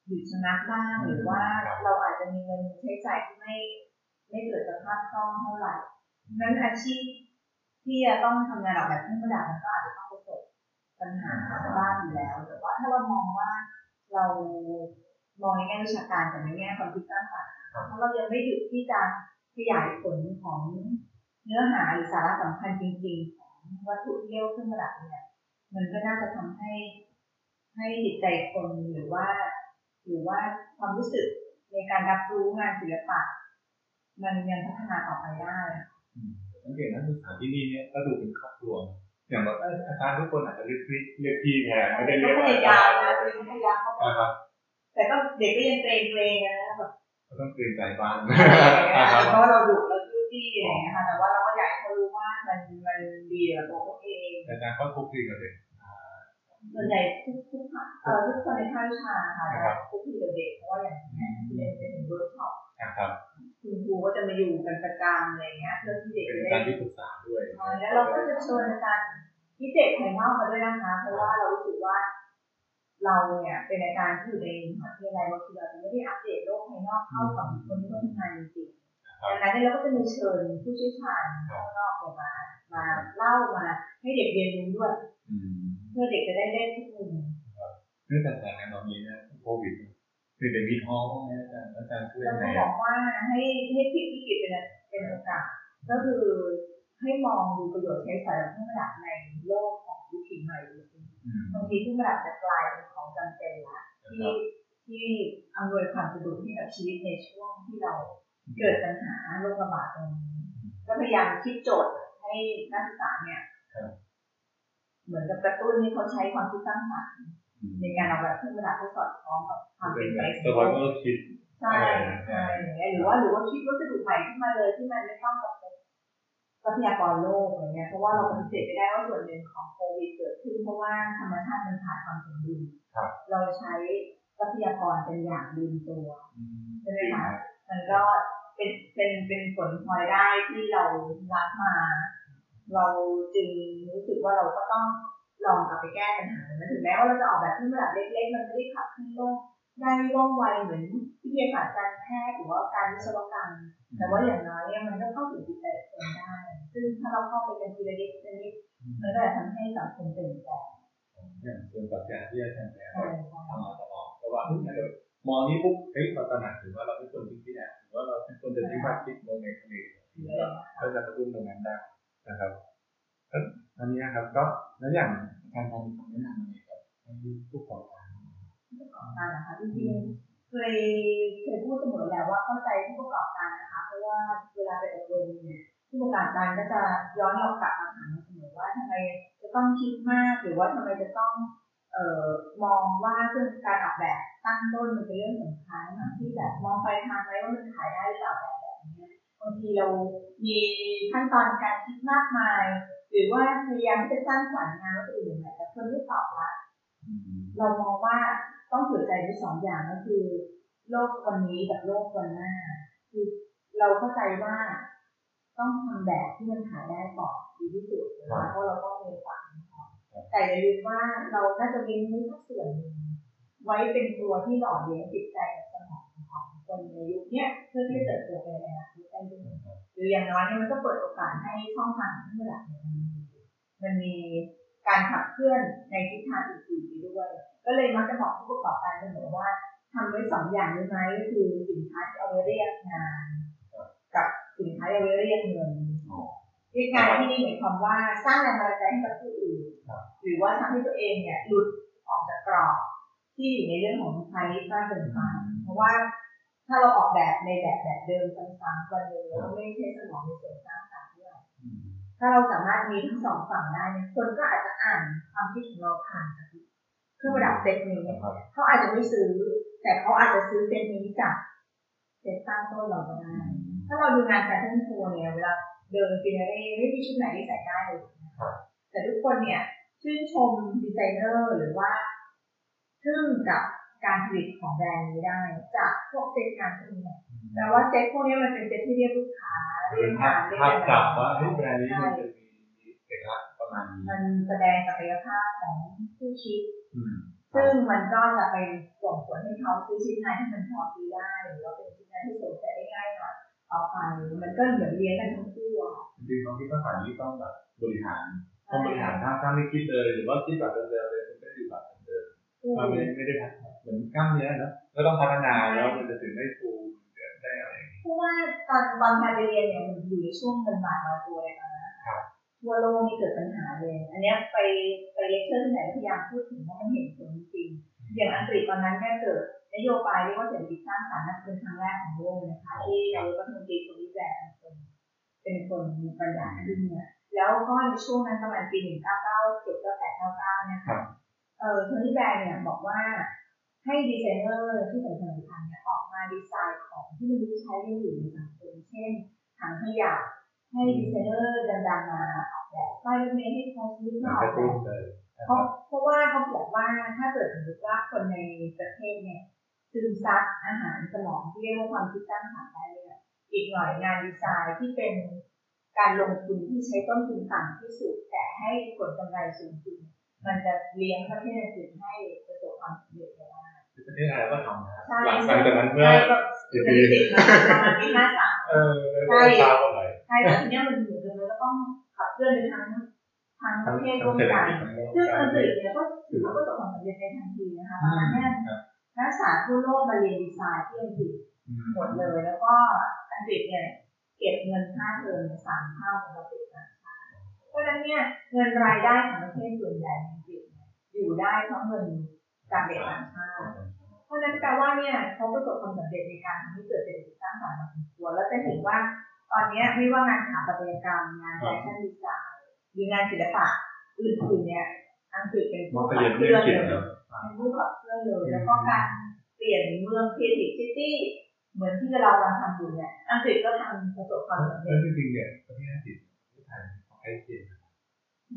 C: หยุดชะงักบ้างหรือว่าเราอาจจะมีเงินใช้จ่ายที่ไม่ไม่เกิดสภาพคล่องเท่าไหร่นั้นอาชีพที่จะต้องทำงานออกแบบเครื่องประดับมันก็อาจจะต้อง ปัญหาบ้างอยู่แล้ว แต่ว่าถ้าเรามองว่าเรามองในแง่วิชาการแต่ในแง่ความคิดสร้างสรรค์เพราะเรายังไม่หยุดที่จะขยายผลของเนื้อหาหรือสาระสำคัญจริงๆ ของวัตถุที่เรียกว่าเครื่องประดับเนี่ยมันก็น่าจะทำให้ให้จิตใจคนหรือว่า หรือว่าความรู้สึกในการรับรู้งานศิลปะ มันยังพัฒนาต่อไปได้
B: สังเกตนักศึกษาที่นี่เนี่ยก็ดูเป็นครอบครัว อย่างแบบเอ้ยอาจารย์ทุกคนอาจจะเรียกพี่เรียกพี่แทนไม่ได้
C: ก็
B: เรียก
C: พ
B: อายา
C: ยา
B: จามรย์
C: นะคือพยายามเขาบอก
B: นะครับ
C: แต่ก็เด็กก็ยังเกรงเกรงๆนะแบบ
B: ก็ต้องเกรงใจบ้าง
C: เพราะว่าเราดุเราจู้จี้อะไรอย่างเงี้ยค่ะแต่ว่าเราก็อยากให้เขารู้ว่ามันมันดีกับตัวเขาเอง
B: อาจารย์ก็คลุกคลีกับเด็ก
C: ส่วนใหญ่ทุกทุกเอ่อทุกคนในภาควิชาค่ะ
B: ครับ
C: คลุกคลีเด็กๆเพราะว่าอย่างเนี้ยที่เรียนเป็นเวิร์กช็อป
B: นะครับ
C: คุณครูก็จะมาอยู่กันประจำอะไรเงี้ยเพื่อที่เด็กจะได้
B: เป็นการที่ปรึกษาด้วย
C: ใช่แล้วเราก็จะเชิญอาจารย์ พิเศษภายนอกมาด้วยนะคะ เพราะว่าเรารู้สึกว่า เราเนี่ยเป็นอาจารย์ที่อยู่ในมหาวิทยาลัยบางทีเราจะไม่ได้อัปเดตโลกภายนอกเข้ากับคนที่เขาทำงานจริงๆดังนั้นเนี่ยเราก็จะมีเชิญผู้เชี่ยวชาญข้างนอกเนี่ยมามาเล่ามาให้เด็กเรียนรู้ด้วย
B: อืม
C: เพื่อเด็กจะได้ได้ทุกมุม
B: เนื่องจากสถานการณ์ตอนนี้นะโควิดคือเด็กมีท้องนะอาจารย์อาจารย์ช่วย
C: เรา
B: ยังไง
C: ก็บอกว่าให้ให้พลิกวิกฤตเป็นเป็นโอกาสก็คือ ให้มองดูประโยชน์ใช้สอยของเครื่องประดับในโลกของวิถีใหม่จริง
B: อืม
C: ๆบางทีเครื่องประดับจะกลายเป็นของจำเป็นละที่ที่อำนวยความสะดวกให้กับชีวิตในช่วงที่เราเกิดปัญหาโรคระบาดตรงนี้ก็พยายามคิดโจทย์ให้นักศึกษาเนี่ยเหมือนกับกระตุ้นให้เขาใช้ความคิดสร้างสรรค์ในการออกแบบเครื่องประดับให้สอดคล้องกับความ
B: เป็
C: เป็นน
B: แบ
C: ไป
B: บ
C: ข
B: ส
C: อง
B: วรร
C: โล
B: ค์
C: ก
B: ก็คิด
C: ใช่ใช่อย่างเงี้ยหรือว่าหรือว่าคิดวัสดุใหม่ขึ้นมาเลยที่มันไม่ต้องกระทบ ทรัพยากรโลกอะไรเงี้ยเพราะว่าเราปฏิเสธไม่ได้ว่าส่วนหนึ่งของโควิดเกิดขึ้นเพราะว่าธรรมชาติมันขาดความสมดุลเราใช้ทรัพยากรเป็นอย่างลืมตัวใช่ไหมคะมันก็เป็นเป็นเป็นผลพลอยได้ที่เรารับมา เราจึงรู้สึกว่าเราก็ต้องลองกลับไปแก้ปัญหามันถึงแม้ว่าเราจะออกแบบเครื่องประดับเล็ก ๆ มันไม่ได้ขับเคลื่อนโลก ได้ว่องไวเหมือนวิทยาศาสตร์การแพทย์หรือว่าการวิศวกรรม แต่ว่าอย่างน้อยเนี่ยมันก็เข้าถึงจิตใจคนได้ ซึ่งถ้าเราเข้าไปเป็นทีละนิดทีละนิดมันก็จะทำให้สังคมเปลี่ยนแปลง
B: อย่างเชิงปรัชญาที่อาจารย์แปล
C: ใช่ใช่
B: ทำมาตลอดเพราะว่าถ้าเกิดมองนี้ปุ๊บเฮ้ยเราตระหนักถึงว่าเราเป็นคนทิ้งที่ไหนหรือว่าเราเป็นคนจะทิ้งพลาสติกลงในทะเลก็จะกระตุ้นตรงนั้นได้นะครับอันนี้ครับก็แล้วอย่างการทำคำแนะนำอะไรกับให้ ผู้ประกอบการ
C: การนะคะจริงๆเคยเคยพูดเสมอแหละว่าเข้าใจผู้ประกอบการนะคะ เพราะว่าเวลาไปอบรมเนี่ยผู้ประกอบการก็จะย้อนเรากลับมาถามเราเสมอว่าทำไมจะต้องคิดมากหรือว่าทำไมจะต้องเอ่อมองว่าเครื่องการออกแบบตั้งต้นมันเป็นเรื่องสำคัญที่แบบมองไปทางไหนว่ามันขายได้หรือเปล่าแบบแบบนี้บางทีเรามีขั้นตอนการคิดมากมาย หรือว่าพยายามที่จะสร้างสรรค์งานวัตถุอื่นใหม่แต่คนไม่ตอบรับเรามองว่า ต้องถือใจไว้สองอย่างก็คือ โลกวันนี้กับโลกวันหน้า คือเราเข้าใจว่าต้องทำแบบที่มันขายได้ก่อนดีที่สุดนะเพราะเราต้องมีฝันแต่อย่าลืมว่าเราน่าจะมีมือสักส่วนหนึ่งไว้เป็นตัวที่หล่อเลี้ยงจิตใจกับสมองของคนในยุคนี้เพื่อที่จะเติบโตไปในอนาคตได้ด้วยหรืออย่างน้อยเนี่ยมันก็เปิดโอกาสให้ช่องทางที่หลักเนี่ยมันมีการขับเคลื่อนในทิศทางอื่นๆไปด้วย ก็เลยมักจะบอกผู้ประกอบการเสมอว่าทำไว้สองอย่างได้ไหมก็คือสินค้าที่เอาไว้เรียกงาน กับสินค้าที่เอาไว้เรียกเงินเรียกงานที่นี่หมายความว่าสร้างแรงบันดาลใจให้กับผู้อื่นหรือว่าทำให้ตัวเองเนี่ยหลุดออกจากกรอบที่อยู่ในเรื่องของไทยมากเกินไปเพราะว่าถ้าเราออกแบบในแบบแบบเดิมซ้ำๆวันเดียวเราไม่ใช่สมองในส่วนสร้างสรรค์ด้วยถ้าเราสามารถมีทั้งสองฝั่งได้เนี่ยคนก็อาจจะอ่านความคิดของเราผ่านจาก เครื่องประดับเซตนี้เขาอาจจะไม่ซื้อ แต่เขาอาจจะซื้อเซตนี้จากเซตตั้งต้นเราก็ได้ถ้าเราดูงานแฟชั่นโชว์เนี่ยเวลาเดิน finale ไม่มีชุดไหนที่ใส่ได้เลยแต่ทุกคนเนี่ยชื่นชมดีไซเนอร์หรือว่าทึ่งกับการผลิตของแบรนด์นี้ได้ จากพวกเซตงานพวกนี้แปลว่าเซตพวกนี้มันเป็นเซตที่เรียกลูกค้าเรียกงานเรียก
B: ภาพ
C: อะไร
B: จับว่าแบรนด์นี้มันจะมีเอกลักษณ์ประมาณนี้
C: มันแสดงศักยภาพของผู้คิด
B: อืม
C: ซึ่งมันก็จะไปส่งผลให้เขาซื้อชิ้นงานที่มันพอซื้อได้หรือว่าเป็นชิ้นงานที่สวมใส่ได้ง่ายหน่อยต่อไปมันก็เหมือนเลี้ยงกันทั้งคู่อะ
B: จริงๆความคิดสร้างสรรค์นี้ต้องแบบบริหารต้องบริหารถ้าถ้าไม่คิดเลยหรือว่าคิดแบบเดิมๆเลยมันก็อยู่แบบเดิมๆมันไม่ไม่ได้พัฒนาเหมือนกล้ามเนื้อเนอะก็ต้องพัฒนาแล้วมันจะถึงได้ฟูเกิดได้อะไรอย่างเงี้ย
C: เพราะว่าตอนตอนการเรียนเนี่ยมันอยู่ในช่วงเงินบาทลอยตัวเลยตอนนั้น
B: ครับ
C: ทั่วโลกนี่เกิดปัญหาเลย อันนี้ไปไปเลคเชอร์ที่ไหนพยายามพูดถึงว่ามันเห็นผลจริง อย่างอังกฤษตอนนั้นเนี่ยเกิดนโยบายเรียกว่าเศรษฐกิจสร้างสรรค์น่าจะเป็นครั้งแรกของโลกนะคะที่นายกรัฐมนตรีโทนี่แบลร์เป็นคนเป็นคนบรรยายขึ้นเนี่ยแล้วก็ในช่วงนั้นประมาณปีหนึ่งเก้าเก้าเจ็ดเก้าแปดเก้าเก้าเนี่ยค่ะเออโทนี่แบลร์เนี่ยบอกว่าให้ดีไซเนอร์ที่สำคัญสำคัญเนี่ยออกมาดีไซน์ของที่มันรู้ใช้ได้อยู่ในสังคมเช่นถังขยะ ให้ดีไซเนอร์ดังๆมาออกแบบป้ายรถเมล์ให้เขาซื้อ
B: มั
C: มานออก
B: กระตุ้น
C: แบบ
B: เลย
C: เพราะเพราะว่าเขาบอกว่าถ้าเกิดสมมติว่าคนในประเทศเนี่ยซึมซับอาหารสมองที่เรียกว่าความคิดสร้างสรรค์ได้เนี่ยอีกหน่อยงานดีไซน์ที่เป็นการลงทุนที่ใช้ต้นทุนต่ำที่สุด แต่ให้ผลกำไรสูงสุดมันจะเลี้ยงประเทศอื่นให้ประสบความสำเร็จได้
B: ประเทศไทยก็ทำนะ
C: ใช่
B: หลังจากนั้นเมื่อ
C: ใช่ก็เศรษฐกิจมาประมาณปีห้าสาม
B: เออได้ทราบอะไร
C: ใช่แต่ทีเนี้ยมันเหมือนกันเลยก็ต้องขับเคลื่อนไปทั้งทั้งป
B: ทั้ง
C: ระเทศ
B: ทั้
C: ร่
B: ง
C: วม
B: เศรษฐ
C: กัน
B: กิจทั้งโลก
C: ซึ่งอังกฤษเนี่ยก็ถือว่าประสบความสำเร็จในทันทีนะคะตอนนั้นเนี่ยนักศึกษาทั่วโลกมาเรียนดีไซน์ที่อังกฤษหมดเลย แล้วก็อังกฤษเนี่ยเก็บเงินค่าเทอมสามเท่าของประเทศต่างชาติเพราะฉะนั้นเนี่ยเงินรายได้ของประเทศส่วนใหญ่ในอังกฤษเนี่ยอยู่ได้เพราะเงินจากเด็กต่างชาติเพ ราะฉะนั้นแปลว่าเนี่ยเขาประสบความสำเร็จในการทำให้เกิดเศรษฐกิจสร้างสรรค์มาถึงตัวแล้วจะเห็นว่าตอนเนี้ยไม่ว่างานสถาปัตยกรรมงานแฟชั่นดีไซน์หรืองานศิลปะอื่นๆเนี่ยอังกฤษเป็น
B: มอ
C: ผู้
B: งไป
C: ขั
B: เรี
C: บ
B: ยน
C: เค
B: เรื่
C: ลื่
B: อ
C: องน
B: เขี
C: เลย
B: น
C: ย
B: เนาะ
C: เป็นผู้ขับเคลื่อนเลยแล้วก็การเปลี่ยนเมือง creative city เหมือนที่เรากำลังทำอยู่เนี่ยอังกฤษก็ทำประสบความสำ
B: แล้
C: เร็
B: ว
C: จ
B: จริงๆเนี่ยประเทศอังกฤษประเทศไทยของไอเคียน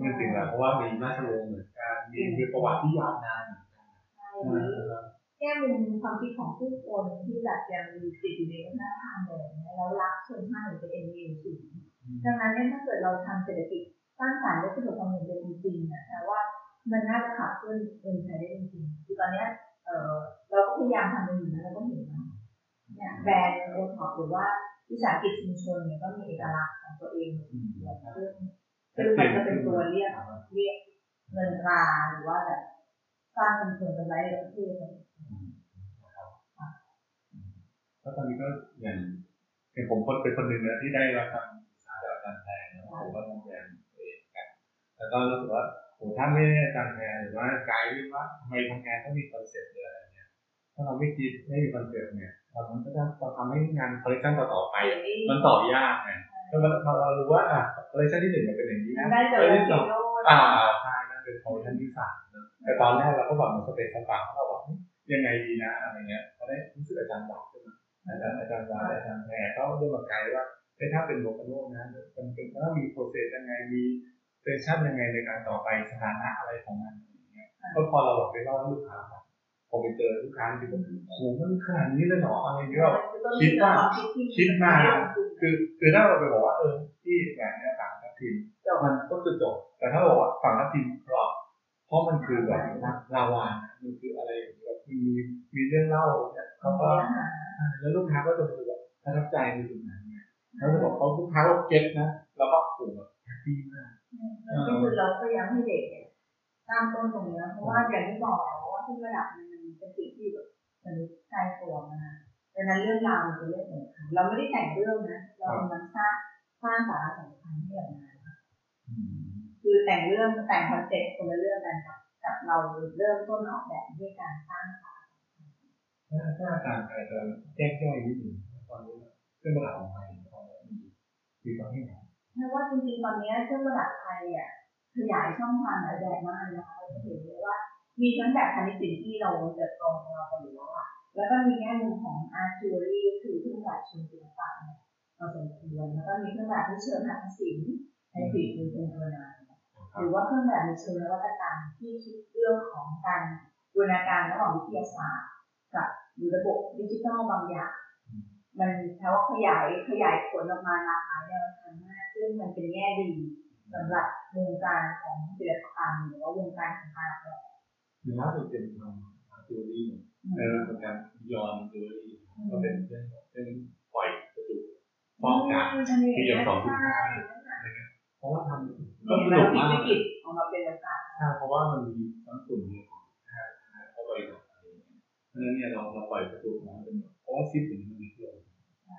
B: จริงๆแล้วเพราะว่ามีราชวงศ์เหมือนกันมีมีประวัติที่ยาวนานเหมือนกัน
C: ใช่หรือ แก้มุมความคิดของผู้คนที่แบบยังมีติดอยู่ในวัฒนธรรมเลยนะแล้วรักชนชาติหรือเป็นเอ็นวีสูงดังนั้นเนี่ยถ้าเกิดเราทำเศรษฐกิจสร้างสรรค์และประสบความสำเร็จจริงๆนะแต่ว่ามันน่าจะขับเคลื่อนเงินไทยได้จริงๆคือตอนเนี้ยเออเราก็พยายามทำมันอยู่นะเราก็เห็นนะเนี่ยแบรนด์โอท็อปหรือว่าวิสาหกิจชุมชนเนี่ยก็มีเอกลักษณ์ของตัวเองซึ่งซึ่งมันก็เป็นตัวเรียกเรียกเงินตราหรือว่าแบบสร้างกำลังกำไรในประเทศ
B: แล้วตอนนี้ก็อย่างอย่างผมคนเป็นคนหนึ่งนะที่ได้รับคำปรึกษาจากอาจารย์แพรนะผมก็ทำแบรนด์ตัวเองกันแล้วก็รู้สึกว่าโหถ้าไม่ได้อาจารย์แพรหรือว่าไกด์ว่าทำไมทำงานต้องมี concept หรืออะไรเนี่ยถ้าเราไม่คิดไม่มี concept เนี่ยเรามันก็จะเราทำให้งานคอลเลคชันต่อๆไปอะมันต่อยากไงถ้าเราเรารู้ว่าอะคอลเลคชันที่หนึ่งมันเป็นอย่างนี้นะ
C: ได้จาก
B: คอลเล
C: โล
B: คชันที่สองอ่าใช่นั่นเป็นคอลเลคชันที่สามนะแต่ตอนแรกเราก็แบบเหมือน space ต่างๆเราแบบเฮ้ยยังไงดีนะอะไรเงี้ยพอได้รู้สึกอาจารย์บอกขึ้นมา อาจารย์อาจารย์วาอาจารย์แพรเรื่องมาไกด์ว่าถ้าเป็นโลกโลกนะมันเป็นต้องมีโปรเซสยังไงมีเซสชั่นยังไงในการต่อไปสถานะอะไรของมันเงี้ยก็พอเราแบบไปเล่าให้ลูกค้าฟังพอไปเจอลูกค้าที่แบบโหมันขนาดนี้เลยเหรออะไรเงี้ยคิดว่าคิดมาคือคือถ้าเราไปบอกว่าเออที่แบบนี้ต่างทัพทีมมันก็คือจบ แต่ถ้าบอกว่าฝั่งทัพทีมเพราะเพราะมันคือแบบลาวามันคืออะไรแบบมีมีเรื่องเล่าเนี่ยเขาก็ แล้วลูกค้าก็จะรู้แบบประทับใจในจุดนั้นไงแล้วจะบอกเขาลูกค้าก็ get นะแล้วก็โอ้แบบ happy มาก
C: ก็คือเราพยายามให้เด็กเนี่ยสร้างต้นตรงนี้เพราะว่าอย่างที่บอกแล้วว่าทุกระดับมันเป็นสิ่งที่แบบมนุษย์ใกล้ตัวมาดังนั้นเรื่องราวมันเป็นเรื่องสำคัญเราไม่ได้แต่งเรื่องนะ เรากำลังสร้างสร้างสาระสำคัญให้กับงานคือแต่งเรื่องแต่ง concept คนละเรื่องกันกับกับเราเริ่มต้นออกแบบด้วยการสร้างสาระ
B: ถ้าถ้าอาจารย์ใครจะแจงย่อยนิดหนึ่งตอนนี้เครื่องประดับของไทยของเรามีมีประเภทไหน
C: เพราะว่าจริงๆตอนนี้เครื่องประดับไทยอะขยายช่องทางหลายแบบมากนะคะเราจะเห็นเลยว่า มีทั้งแบบพาณิชย์ที่เราเติบโตของเราไปอยู่แล้วอะแล้วก็มีแง่มุมของ art jewelry ก็คือเครื่องแบบเชิงศิลปะเนี่ยเราสมควรแล้วก็มีเครื่องแบบที่เชิงหัตถศิลป์ในฝีมือเป็นตัวนานหรือว่าเครื่องแบบในเชิงนวัตกรรมที่คิดเรื่องของการบูรณาการระหว่างวิทยาศาสตร์ กับระบบดิจิทัลบางอย่าง มันแปลว่าขยายขยายผลออกมาหลากหลายแนวทางมาก ซึ่งมันเป็นแง่ดีสำหรับวงการของศิลปกรรมหรือว่าวงการของการออกแบบ
B: หรือล่าสุดเป็นทำจิวเวลรี่เออเป็น beyond jewelry ก็เป็นเรื่องเป็นปล่อยกระจุกป้องกันที่ยังสองจุดห้าเพราะว่าทำก็สนุกมาก
C: วิกฤตออกมาเป็นโอกาส
B: ใช่เพราะว่ามันมีทั้งส่วน ราะฉะนั้นเนี่ยเราเราปล่อยกระจุกมาเป็นเพราะว่าซิปถึงมันมีเครื่อง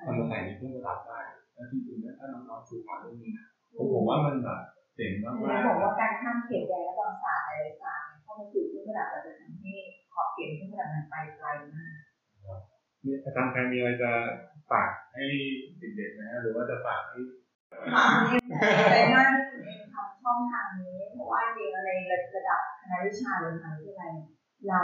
B: มันมาใส่ในเครื่องประดับได้แล้วที่จริงถ้าน้องๆสื่อสารเรื่องนี้นะผมว่ามันแบบเจ๋งมาก
C: แล้วบอกว่าการข้ามเขตแดนและบางศาสตร์อะไรศาสตร์เข้ามาสู่เครื่องประดับเราจะทำให้ขอบเขตเครื่องประดับมันไปไกลมาก
B: นี่อาจารย์แพรมีอะไรจะฝากให้เด็กๆนะหรือว่าจะฝากให้
C: ค่ะแต่มากที่คุณเองทำช่องทางนี้เพราะว่าจริงในระดับคณะวิชาหรือมหาวิทยาลัยเรา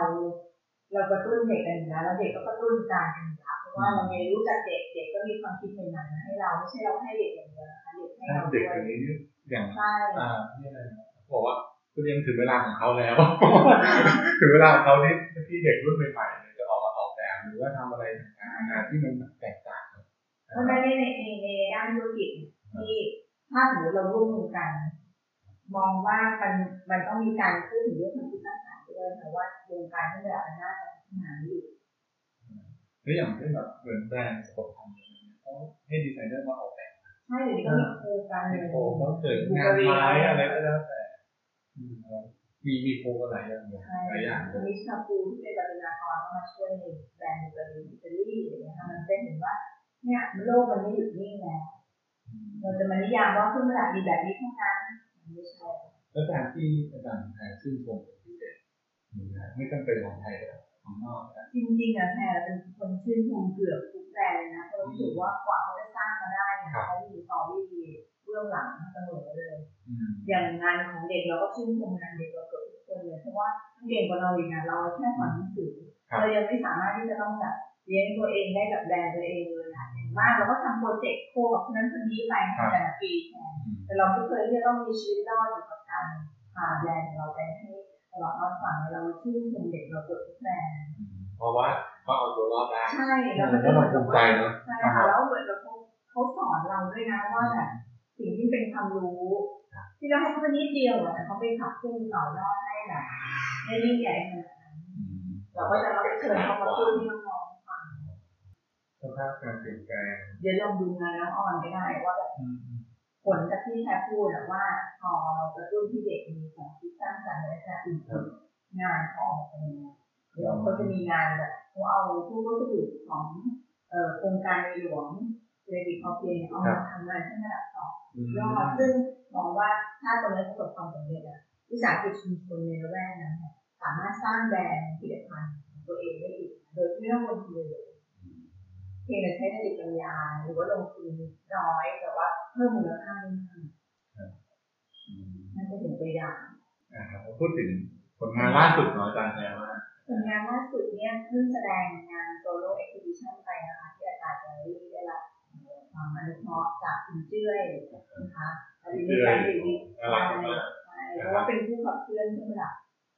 C: เรากระตุ้นเด็กกันอยู่แล้วแล้วเด็กก็กระตุ้นการกันอยู่แล้วเพราะว่าเราเรียนรู้จากเด็กเด็กก็มีความคิดใหม่ๆให้เราไม่ใช่เราให้เด็กอย่างเดียวนะคะเด็กให้เรา
B: เด็ก
C: ด้ว
B: อยย่างนี้อย่าง
C: ใช่
B: อ่าที่อะไรนะบอกว่าคือยังถึงเวลาของเขาแล้วถึงเวลาของเขาที่ที่เด็กรุ่นใหม่ๆเนี่ยจะออกมาออกแบบหรือว่าทำอะไรต่างๆงานที่มันแตกต่าง
C: เพราะฉะนั้นในในในด้านธุรกิจที่ถ้าสมมติเราร่วมมือกัน มองว่ามันมันต้องมีการพูดถึงเรื่องความคิดสร้างสรรค์ ด้วยแต่ว่าวงการที่แบบน่าจะพัฒนาอยู่
B: แล้วอย่างเช่นแบบเหมือนแบรนด์สปอร์ตทันเขาให้ดีไซเนอร์มาออกแบบ
C: ใช่เดี๋ยวนี้ก็มีโครงการ
B: มีโคเขาเกิดงานไม้อะไรก็แล้วแต่มีมีโคกันหลายอย่างเลย
C: ใช่
B: หลายอย่าง
C: จะมีชาปูที่เป็นบัตรนากรเข้ามาช่วยในแบรนด์อิตาลีอิตาลีอะไรอย่างเงี้ยค่ะมันเป็นเห็นว่า เนี่ยโลกมันไม่หยุดนิ่งแล้วเราจะมานิยามว่าเครื่องประดับมีแบบนี้เท่านั้นมันไม่ใช่
B: แล้วการที่อาจารย์แพรชื่นชมเป็นพิเศษ ไม่ต้องเป็นของไทยแต่ของนอกนะ
C: จริงๆอะแพรเป็นคนชื่นชมเกือบทุกแบรนด์นะเพราะรู้สึกว่ากว่าเขาจะสร้างมาได้เนี่ยเขามีสตอรี่เบื้องหลังเสมอเลย อย่างงานของเด็กเราก็ชื่นชมงานเด็กเราเกือบทุกคนเลยเพราะว่าเก่งกว่าเราอีกนะเราแค่สอนหนังสือเรายังไม่สามารถที่จะต้องแบบเลี้ยงตัวเองได้กับแบรนด์ตัวเองเลยอะอย่างมากเราก็ทำโปรเจกต์โคกับคนนั้นคนนี้ไปแต่ละปีแทนแต่เราไม่เคยที่จะต้องมีชีวิตรอดอยู่กับการพาแบรนด์ของเราไปให้ ตลอดรอดฝั่งเราชื่นชมเด็กเราเกือบทุกแบรนด์
B: เพราะว่าเขาเอาตัวรอดได้
C: ใช่แล้ว
B: มันก็มาภูมิใจเนาะ
C: ใช่ค่ะแล้วเหมือนกับเขาเขาสอนเราด้วยนะว่าแบบสิ่งที่เป็นความรู้ ที่เราให้เขาไปนิดเดียวอะแต่เขาไปขับเคลื่อนต่อยอดให้แบบได้ยิ่งใหญ่ขนาดนั้นเราก็จะรับเชิญเขามาพูดที่น้องๆฟัง
B: สภาพการเปลี่ยนแปลง
C: เดี๋ยวลองดูงานน้องออนก็ได้ว่าแบบ ผลจากที่แค่พูดอะว่าพอเรากระตุ้นที่เด็กมีความคิดสร้างสรรค์และจะอื่นงานเขาออกเป็นยังไงเดี๋ยวเขาจะมีงานแบบเขาเอาผู้วัสดุของโครงการในหลวงเศรษฐกิจพอเพียงเอามาทำงานที่ระดับสองยอดซึ่งมองว่าถ้าตรงนี้ประสบความสำเร็จอะวิสาหกิจชุมชนในละแวกนั้นสามารถสร้างแบรนด์ สติปัญญาหรือว่าลงทุนน้อยแต่ว่าเพิ่มมูลค่าได้มากนั่นจะเห็นตัวอย่าง
B: อ่าพูดถึงผลงานล่าสุดเนาะอาจารย์แพรว่า
C: ผลงานล่าสุดเนี่ยเพิ่งแสดงงาน solo exhibition ไปนะคะที่อัตตา แกลเลอรี่ได้รับความอนุเคราะห์จากคุณเจ้ยนะคะอัตตี้ ตันติวิทใช่ใช่เพราะว่าเป็นผู้ขับเคลื่อนเครื่องประดับ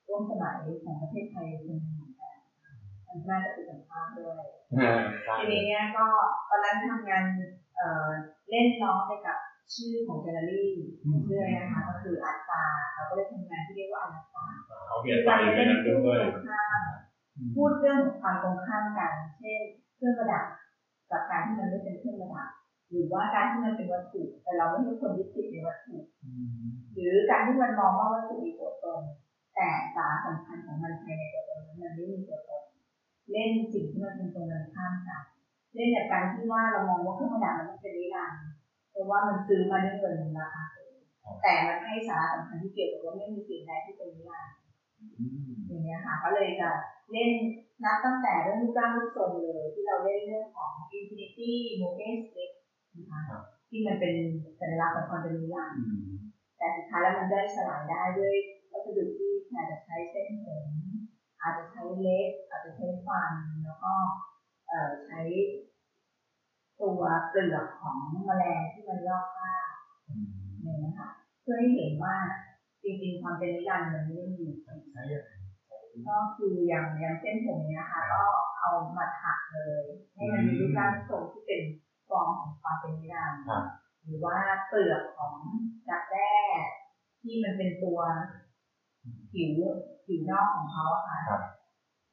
C: ร่วมสมัยของประเทศไทยคนหนึ่งเหมือนกันมันน่าจะเป็นสัมภาษณ์ด้วย ทีนี้เนี่ยก็ตอนนั้นทำงานเอ่อเล่นล้อไปกับชื่อของแกลเลอรี่เรื่อยนะคะก็คืออัตตาเราก็เลยทำงานที่เรียกว่าอนัตตา
B: เขาเปลี่ยนไปในนั้นด้วย
C: พูดเรื่องความตรงข้ามกัน เช่นเครื่องประดับกับการที่มันไม่เป็นเครื่องประดับหรือว่าการที่มันเป็นวัตถุ แต่เราไม่ใช่คนยึดติดในวัตถุหรือการที่มันมองว่าวัตถุมีตัวตนแต่สาระสำคัญของมันภายในตัวตนนั้นมันไม่มีตัวตน เล่นสิ่งที่มันเป็นตรงกันข้ามกันเล่นจากการที่ว่าเรามองว่าเครื่องประดับมันเป็นนิรันดร์เพราะว่ามันซื้อมาด้วยเงินราคาสูงแต่มันให้สาระสำคัญที่เกี่ยวกับว่าไม่มีสิ่งใดที่เป็นนิรันดร์อย่างเงี้ยค่ะก็เลยจะเล่นนับตั้งแต่เรื่องรูปร่างรูปทรงเลยที่เราเล่นเรื่องของ Infinity m o g e n Stick นะคะที่มันเป็นสัญลักษณ์ของความเป็นนิรันดร์แต่สุดท้ายแล้วมันได้สลายได้ด้วยวัสดุที่อาจจะใช้เส้นผม อาจจะใช้เล็บอาจจะใช้ฟันแล้วก็เอ่อใช้ตัวเปลือกของแมลงที่มันลอกคราบเนี่ยนะคะเพื่อให้เห็นว่าจริงๆความเป็นนิรันดร์มันไม่ได้มีอยู่จริง
B: ใช่ยังไง
C: ก็คืออย่างอย่างเส้นผมเนี้ยค่ะก็เอามาถักเลยให้มันมีรูปร่างทรงที่เป็นฟอร์มของความเป็นนิรันดร์หรือว่าเปลือกของดักแด้ที่มันเป็นตัว ผิวผิวนอกของเขาอะค่ะ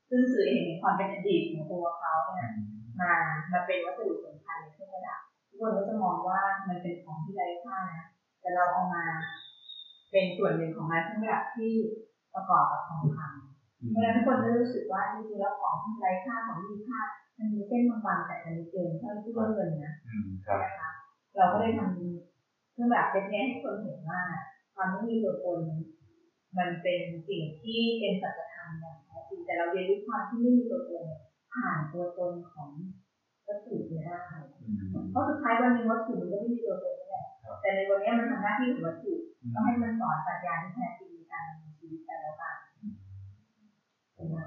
C: ซึ่งสื่อเห็นถึงความเป็นอดีตของตัวเขาเนี่ยมามาเป็นวัสดุสำคัญในเครื่องประดับทุกคนก็จะมองว่ามันเป็นของที่ไร้ค่านะแต่เราเอามา เป็นส่วนหนึ่งของงานเครื่องประดับที่ประกอบกับทองคำเพราะฉะนั้นทุกคนจะรู้สึกว่าจริงๆแล้วของที่ไร้ค่าของที่มีค่ามันมีเส้นบางๆแต่มันมีเกินเท่าที่เรื่องเงินนะนะคะเราก็เลยทำเครื่องแบบเซตนี้ให้คนเห็นว่าความไม่มีตัวตน มันเป็นสิ่งที่เป็นสัจธรรมอย่างแท้จริงแต่เราเรียนรู้ความที่ไม่มีตัวตนผ่านตัวตนของวัตถุเนี่ยได้เพราะสุดท้ายวันหนึ่งวัตถุมันก็ไม่มีตัวตนนี่แหละแต่ในวันนี้มันทำหน้าที่ของวัตถุก็ให้มันสอนปรัชญาที่แท้จริงในการดำเนินชีวิตแต่ละกัน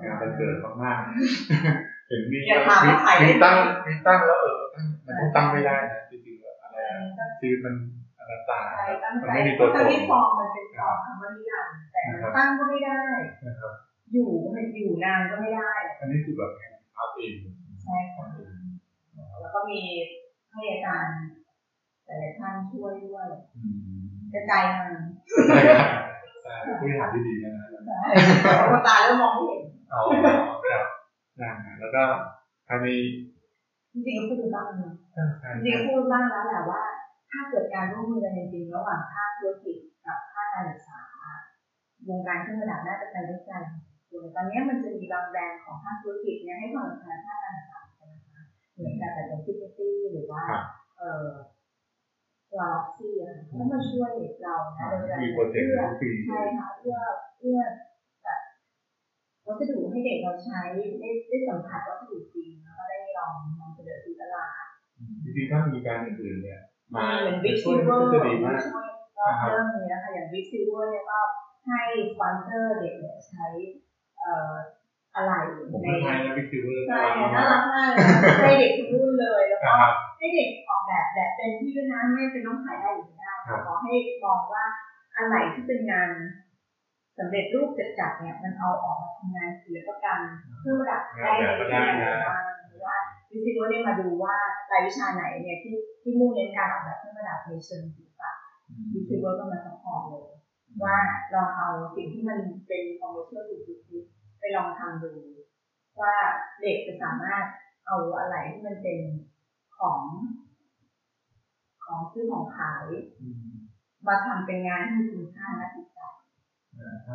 B: งานมันเกิดมากๆเห็นมี
C: อย่าถามว่าขายได้
B: มี
C: ไหม
B: ตั้งมีตั้งแล้วเออตั้งมันต้องตั้งไม่ได้นะจริงๆแล้วอะไรอะชีวิตมันอนัตตา
C: ใช่ตั้ง
B: มัน
C: ใจ
B: ไม่มี
C: เพ
B: ตัว
C: ราะ
B: ต
C: ทั้ง
B: น
C: ที่ฟอร์มมันเป็นฟอร์มคำว่านิรันดร์แต่มัน ตั้งก็ไม่ได้
B: นะครับ
C: อยู่ก็ไม่อยู่นานก็ไม่ได้
B: อันนี้คือแบบแข่งอาร์ตเอง
C: ใช่ค่ะแล้วก็มีให้อาจารย์แต่ละท่านช่วยด้วย
B: อืม
C: กระจายงาน
B: ใช่ครับใช่ผู้บริหารที่ดีนะฮะ
C: ใช่เพราะตาแล้วมองไม่เห็น
B: อ๋อครับนะฮะแล้วก็ภายใน
C: จริงๆก็พูดบ้างนะ
B: ใช่ใช่
C: จริงๆพูดบ้างแล้วแหละว่า ถ้าเกิดการร่วมมือกันจริงๆระหว่างภาคธุรกิจกับภาคการศึกษา วงการเครื่องประดับน่าจะไปด้วยกันส่วนตอนนี้มันจะมีบางแบรนด์ของภาคธุรกิจเนี่ยให้ความสำคัญภาคการศึกษาใช่ไหมคะเหมือนกับแบบอย่างซิตี้ตี้หรือว่าเอ่อตัวล็อกซี่อะค่ะก็มาช่วยเรานะโดยการ
B: มีโปรเจกต์
C: เพื่อ
B: ทุกปี
C: ใช่ค่ะเพื่อเพื่อแบบวัสดุให้เด็กเราใช้ได้ได้สัมผัสวัสดุจริงแล้วก็ได้ลองนำเสนอสู่ตลาด
B: จริงๆถ้ามีการอื่นๆเนี่ยมา
C: เหมือนบิ๊ก
B: ช่ว
C: ซิ
B: ย
C: เวอ
B: ก็
C: ร์
B: จะดีมาก
C: ช่วยก็เริ่มมีแล้วค่ะอย่างบิ๊กซิเวอร์เนี่ยก็ ให้สปอนเซอร์เด็กเนี่ยใช้เอ่ออะไร
B: ผม
C: ใน
B: ก็ใช้นะบิ๊กซิเวอร์
C: ใช่น่ารักมากเลยให้เด็กทุกรุ่นเลยแล้วก็
B: ครับ
C: ให้เด็กออกแบบแบบเป็นที่ด้วยนะไม่จำเป็นต้องขายได้หรือไม่ได้
B: ครับ
C: ขอให้มองว่าอะไรที่เป็นงานสำเร็จรูปจัดจัดๆเนี่ยมันเอาออกมาทำงานศิลปกรรมเครื่องประดับได้ในที่ไหนบ้างหรือว่าจริงๆว่าได้มาดูว่ารายวิชาไหนเนี่ยที่ที่มุ่งเน้นการออกแบบเครื่องประดับในเชิงศิลปะดิจิทัลก็มา support เลย ว่าลองเอาสิ่งที่มันเป็นคอมเมอร์เชียลสุดๆไปลองทำดู ว่าเด็กจะสามารถเอาอะไรที่มันเป็นของ ของซื้อของขาย
B: อืม
C: มาทำเป็นงานที่มีคุณค่าและจิตใจ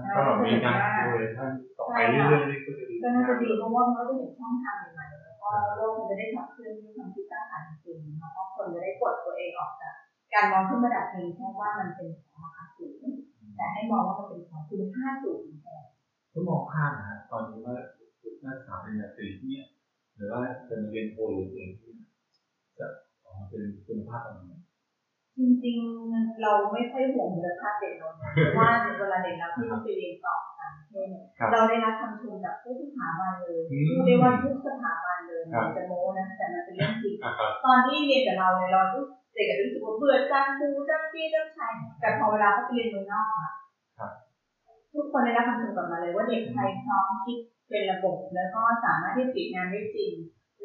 B: ถ้าเรามีการโปรโมชั่นต่อไปเรื่อยๆนี่ก็จะดี
C: ก็น่าจะดีเพราะว่ามันก็จะเห็นช่องทางใหม่ๆแล้วก็โลกมันจะได้ขับเคลื่อนด้วยความคิดสร้างสรรค์จริงๆแล้วก็คนจะได้ปลดตัวเองออกจากการมองขึ้นระดับเพียงแค่ว่ามันเป็นของราคาสูง แต่ให้มองว่ามันเป็นของคุณค่าสูงแทน
B: ก็มองข้ามนะฮะตอนนี้ว่านักศึกษาปริญญาตรีที่เนี่ยหรือว่าจะมาเรียนโทหรือเองที่เนี่ยจะออกมาเป็นคุณภาพประมาณไหน
C: จริงๆเราไม่ค่อยห่วงมูลค่าเด็กเรานะเพราะว่าเวลาเด็กเราที่ไปเรียนต่อต่างประเทศเนี่ยเราได้รับคำชมจากทุกสถาบันเลยพูดได้ว่าทุกสถาบันเลยมันจะโม้นะแต่มันเป็นเรื่องจริง
B: อะครับ
C: ตอนที่เรียนกับเราเนี่ยเราเด็กก็รู้สึกว่าเบื่อจังครูจังจี้จังชัยแต่พอเวลาเขาไปเรียนเมืองนอกอะ
B: ครับ
C: ทุกคนได้รับคำชมกลับมาเลยว่าเด็กไทยพร้อมคิดเป็นระบบแล้วก็สามารถที่จะติดงานได้จริง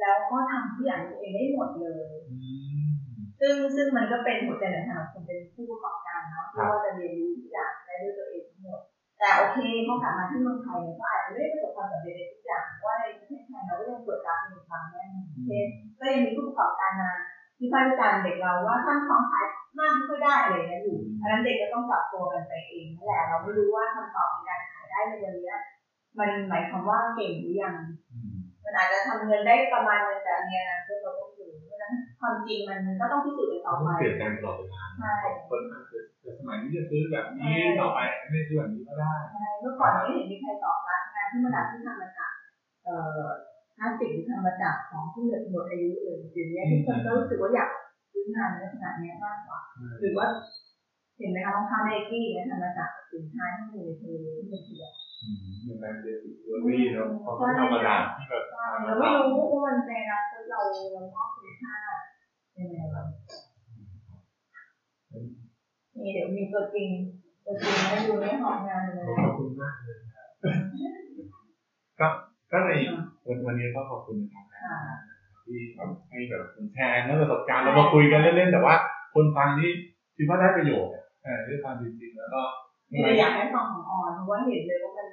C: แล้วก็ทำทุกอย่างตัวเองได้หมดเลย
B: อืม
C: ซึ่งซึ่งมันก็เป็นหัวใจสำคัญของคนเป็นผู้ประกอบการเนาะ
B: ครับ
C: ที่ว่าจะเรียนรู้ทุกอย่างได้ด้วยตัวเองทั้งหมด แต่โอเคเขากลับมาที่เมืองไทยเนี่ยก็อาจจะไม่ได้ประสบความสำเร็จในทุกอย่างเพราะว่าในประเทศไทยเราก็ยังเปิดรับในบางแง่มุมเช่นก็ยังมีผู้ประกอบการมา วิพากษ์วิจารณ์เด็กเราว่าท่านของขายมากไม่ค่อยได้อะไรอย่างเงี้ยอยู่อันนั้นเด็กก็ต้องปรับตัวกันไปเองนั่นแหละเราไม่รู้ว่าคำตอบในการขายได้ในวันเนี้ยมันหมายความว่าเก่งหรือยัง
B: อืม
C: มันอาจจะทำเงินได้ประมาณนึงแต่อันเนี้ยนะเราต้องดูเพราะฉะนั้นความจริงมันก็ต้องพิสูจน์กันต่อ
B: ต้อง
C: ไป
B: เปลี่ยนแปลงตลอดเวลา
C: ใช่
B: คนอาจจะแต่สมัยนี้จะซื้อแบบนี้ต่อไปไม่ซื้อแบบนี้ก็ได้
C: ใช่เมื่อก่อนไม่เห็นมีใครตอบรับงานที่มาดับที่ทำมาจากเอ่อ พลาสติกหรือทำมาจากของที่เหลือหมดอายุเลยเดี๋ยวนี้ทุกคนก็รู้สึกว่าอยากซื้องานในลักษณะเนี้ยมากกว่าหรือว่าเห็นไหมคะรองเท้าไนกี้เนี่ยทำมาจากสินค้าที่อยู่ในทะเลที่เป็นเถื่อน
B: อืมอย่างแบบเบสิกเวอรี่เนาะเขาต้องเอากระดาษที่แบบ
C: ใช่เราไม่รู้ว่ามันในอนาคตเราเรามอบคุณค่ายังไงบ้างนี่เดี๋ยวมีตัวจริงตัวจริงให้ดูในห้องงานเลย
B: ขอบคุณมากเลยครับก็ ก็ในวันวันนี้ก็ขอบคุณนะครับ
C: ค่ะ
B: ที่แบบให้แบบแชร์เรื่องประสบการณ์เรามาคุยกันเล่นๆแต่ว่า คนฟังนี่คิดว่าได้ประโยชน์อะเออได้ฟังจริงๆแล้วก็
C: นี่เราอยากให้ฟังของออนเพราะว่าเห็นเลยว่ามัน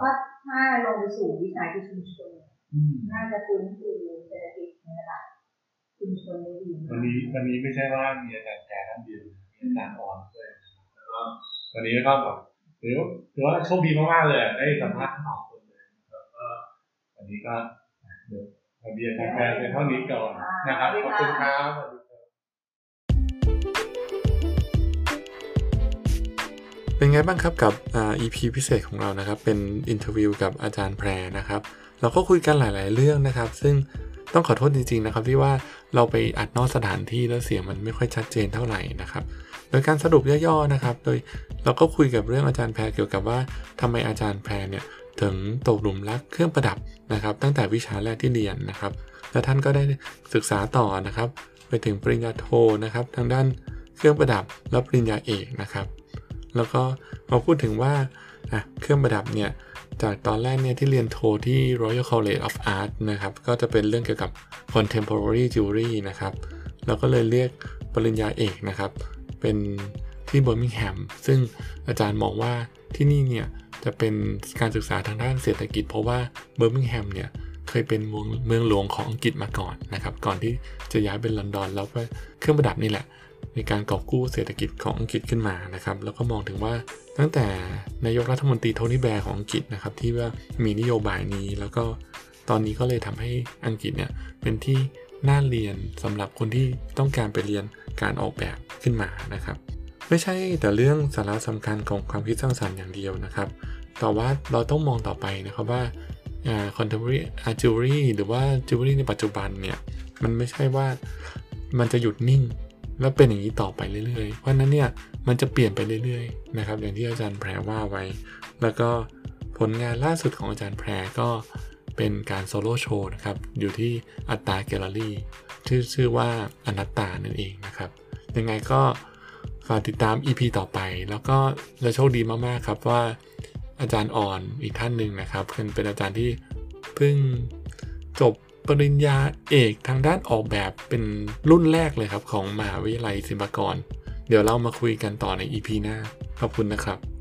C: ถ้าถ้าลงไปสู่วิสาหกิจชุมชน
B: อืม
C: น่าจะฟื้นฟูเศรษฐกิจในระดับชุมชนได้ดี
B: วันนี้วันนี้ไม่ใช่ว่ามีอาจารย์แชร์ท่านเดียวนะมีอาจารย์ออนด้วยนะครับแล้วก็วันนี้ก็แบบถือถือว่าโชคดีมากๆเลยได้สัมภาษณ์ ก็เดี๋ยวสวัสดีอาจารย์แพรเป็นเท่านี้ก่อนนะครับขอบคุณครับสวัสดีครับ
A: เป็นไงบ้างครับกับอ่า EP พิเศษของเรานะครับ เป็น interview กับอาจารย์แพรนะครับ เราก็คุยกันหลาย ๆ เรื่องนะครับ ซึ่งต้องขอโทษจริง ๆ นะครับ ที่ว่าเราไปอัดนอกสถานที่แล้วเสียงมันไม่ค่อยชัดเจนเท่าไหร่นะครับ โดยการสรุปย่อ ๆ นะครับ โดยเราก็คุยกับเรื่องอาจารย์แพรเกี่ยวกับว่าทำไมอาจารย์แพรเนี่ย ถึงตกหลุมรักเครื่องประดับนะครับตั้งแต่วิชาแรกที่เรียนนะครับ แล้วท่านก็ได้ศึกษาต่อนะครับ ไปถึงปริญญาโทนะครับ ทางด้านเครื่องประดับและปริญญาเอกนะครับ แล้วก็มาพูดถึงว่าเครื่องประดับเนี่ยจากตอนแรกเนี่ยที่เรียนโทที่ Royal College of Art นะครับก็จะเป็นเรื่องเกี่ยวกับ Contemporary Jewelry นะครับแล้วก็เลยเรียกปริญญาเอกนะครับ เป็นที่เบอร์มิงแฮมซึ่งอาจารย์มองว่าที่นี่เนี่ย จะเป็นการศึกษาทางด้านเศรษฐกิจ เพราะว่าเบอร์มิงแฮมเนี่ยเคยเป็นเมืองเมืองหลวงของอังกฤษมาก่อนนะครับก่อนที่จะย้ายเป็นลอนดอน แล้วเครื่องประดับนี่แหละในการกอบกู้เศรษฐกิจของอังกฤษขึ้นมานะครับ แล้วก็มองถึงว่าตั้งแต่นายกรัฐมนตรีโทนี่แบลร์ของอังกฤษนะครับที่ว่ามีนโยบายนี้ แล้วก็ตอนนี้ก็เลยทำให้อังกฤษเนี่ยเป็นที่น่าเรียนสำหรับคนที่ต้องการไปเรียนการออกแบบขึ้นมานะครับ ไม่ใช่แต่เรื่องสาระสำคัญของความคิดสร้างสรรค์อย่างเดียวนะครับ แต่ว่าเราต้องมองต่อไปนะครับว่า contemporary art jewelry หรือว่า jewelry ในปัจจุบันเนี่ย มันไม่ใช่ว่ามันจะหยุดนิ่ง แล้วเป็นอย่างนี้ต่อไปเรื่อยๆ เพราะนั้นเนี่ย มันจะเปลี่ยนไปเรื่อยๆ นะครับ อย่างที่อาจารย์แพรว่าไว้ แล้วก็ผลงานล่าสุดของอาจารย์แพรก็เป็นการ solo show นะครับ อยู่ที่ ATTA Gallery ชื่อชื่อว่าอนัตตานั่นเองนะครับ ยังไงก็ ติดตาม EP ต่อไป แล้วก็จะโชคดีมากๆครับว่าอาจารย์อ่อนอีกท่านหนึ่งนะครับเป็นอาจารย์ที่เพิ่งจบปริญญาเอกทางด้านออกแบบเป็นรุ่นแรกเลยครับของมหาวิทยาลัยศิลปากร เดี๋ยวเรามาคุยกันต่อใน EP หน้า ขอบคุณนะครับ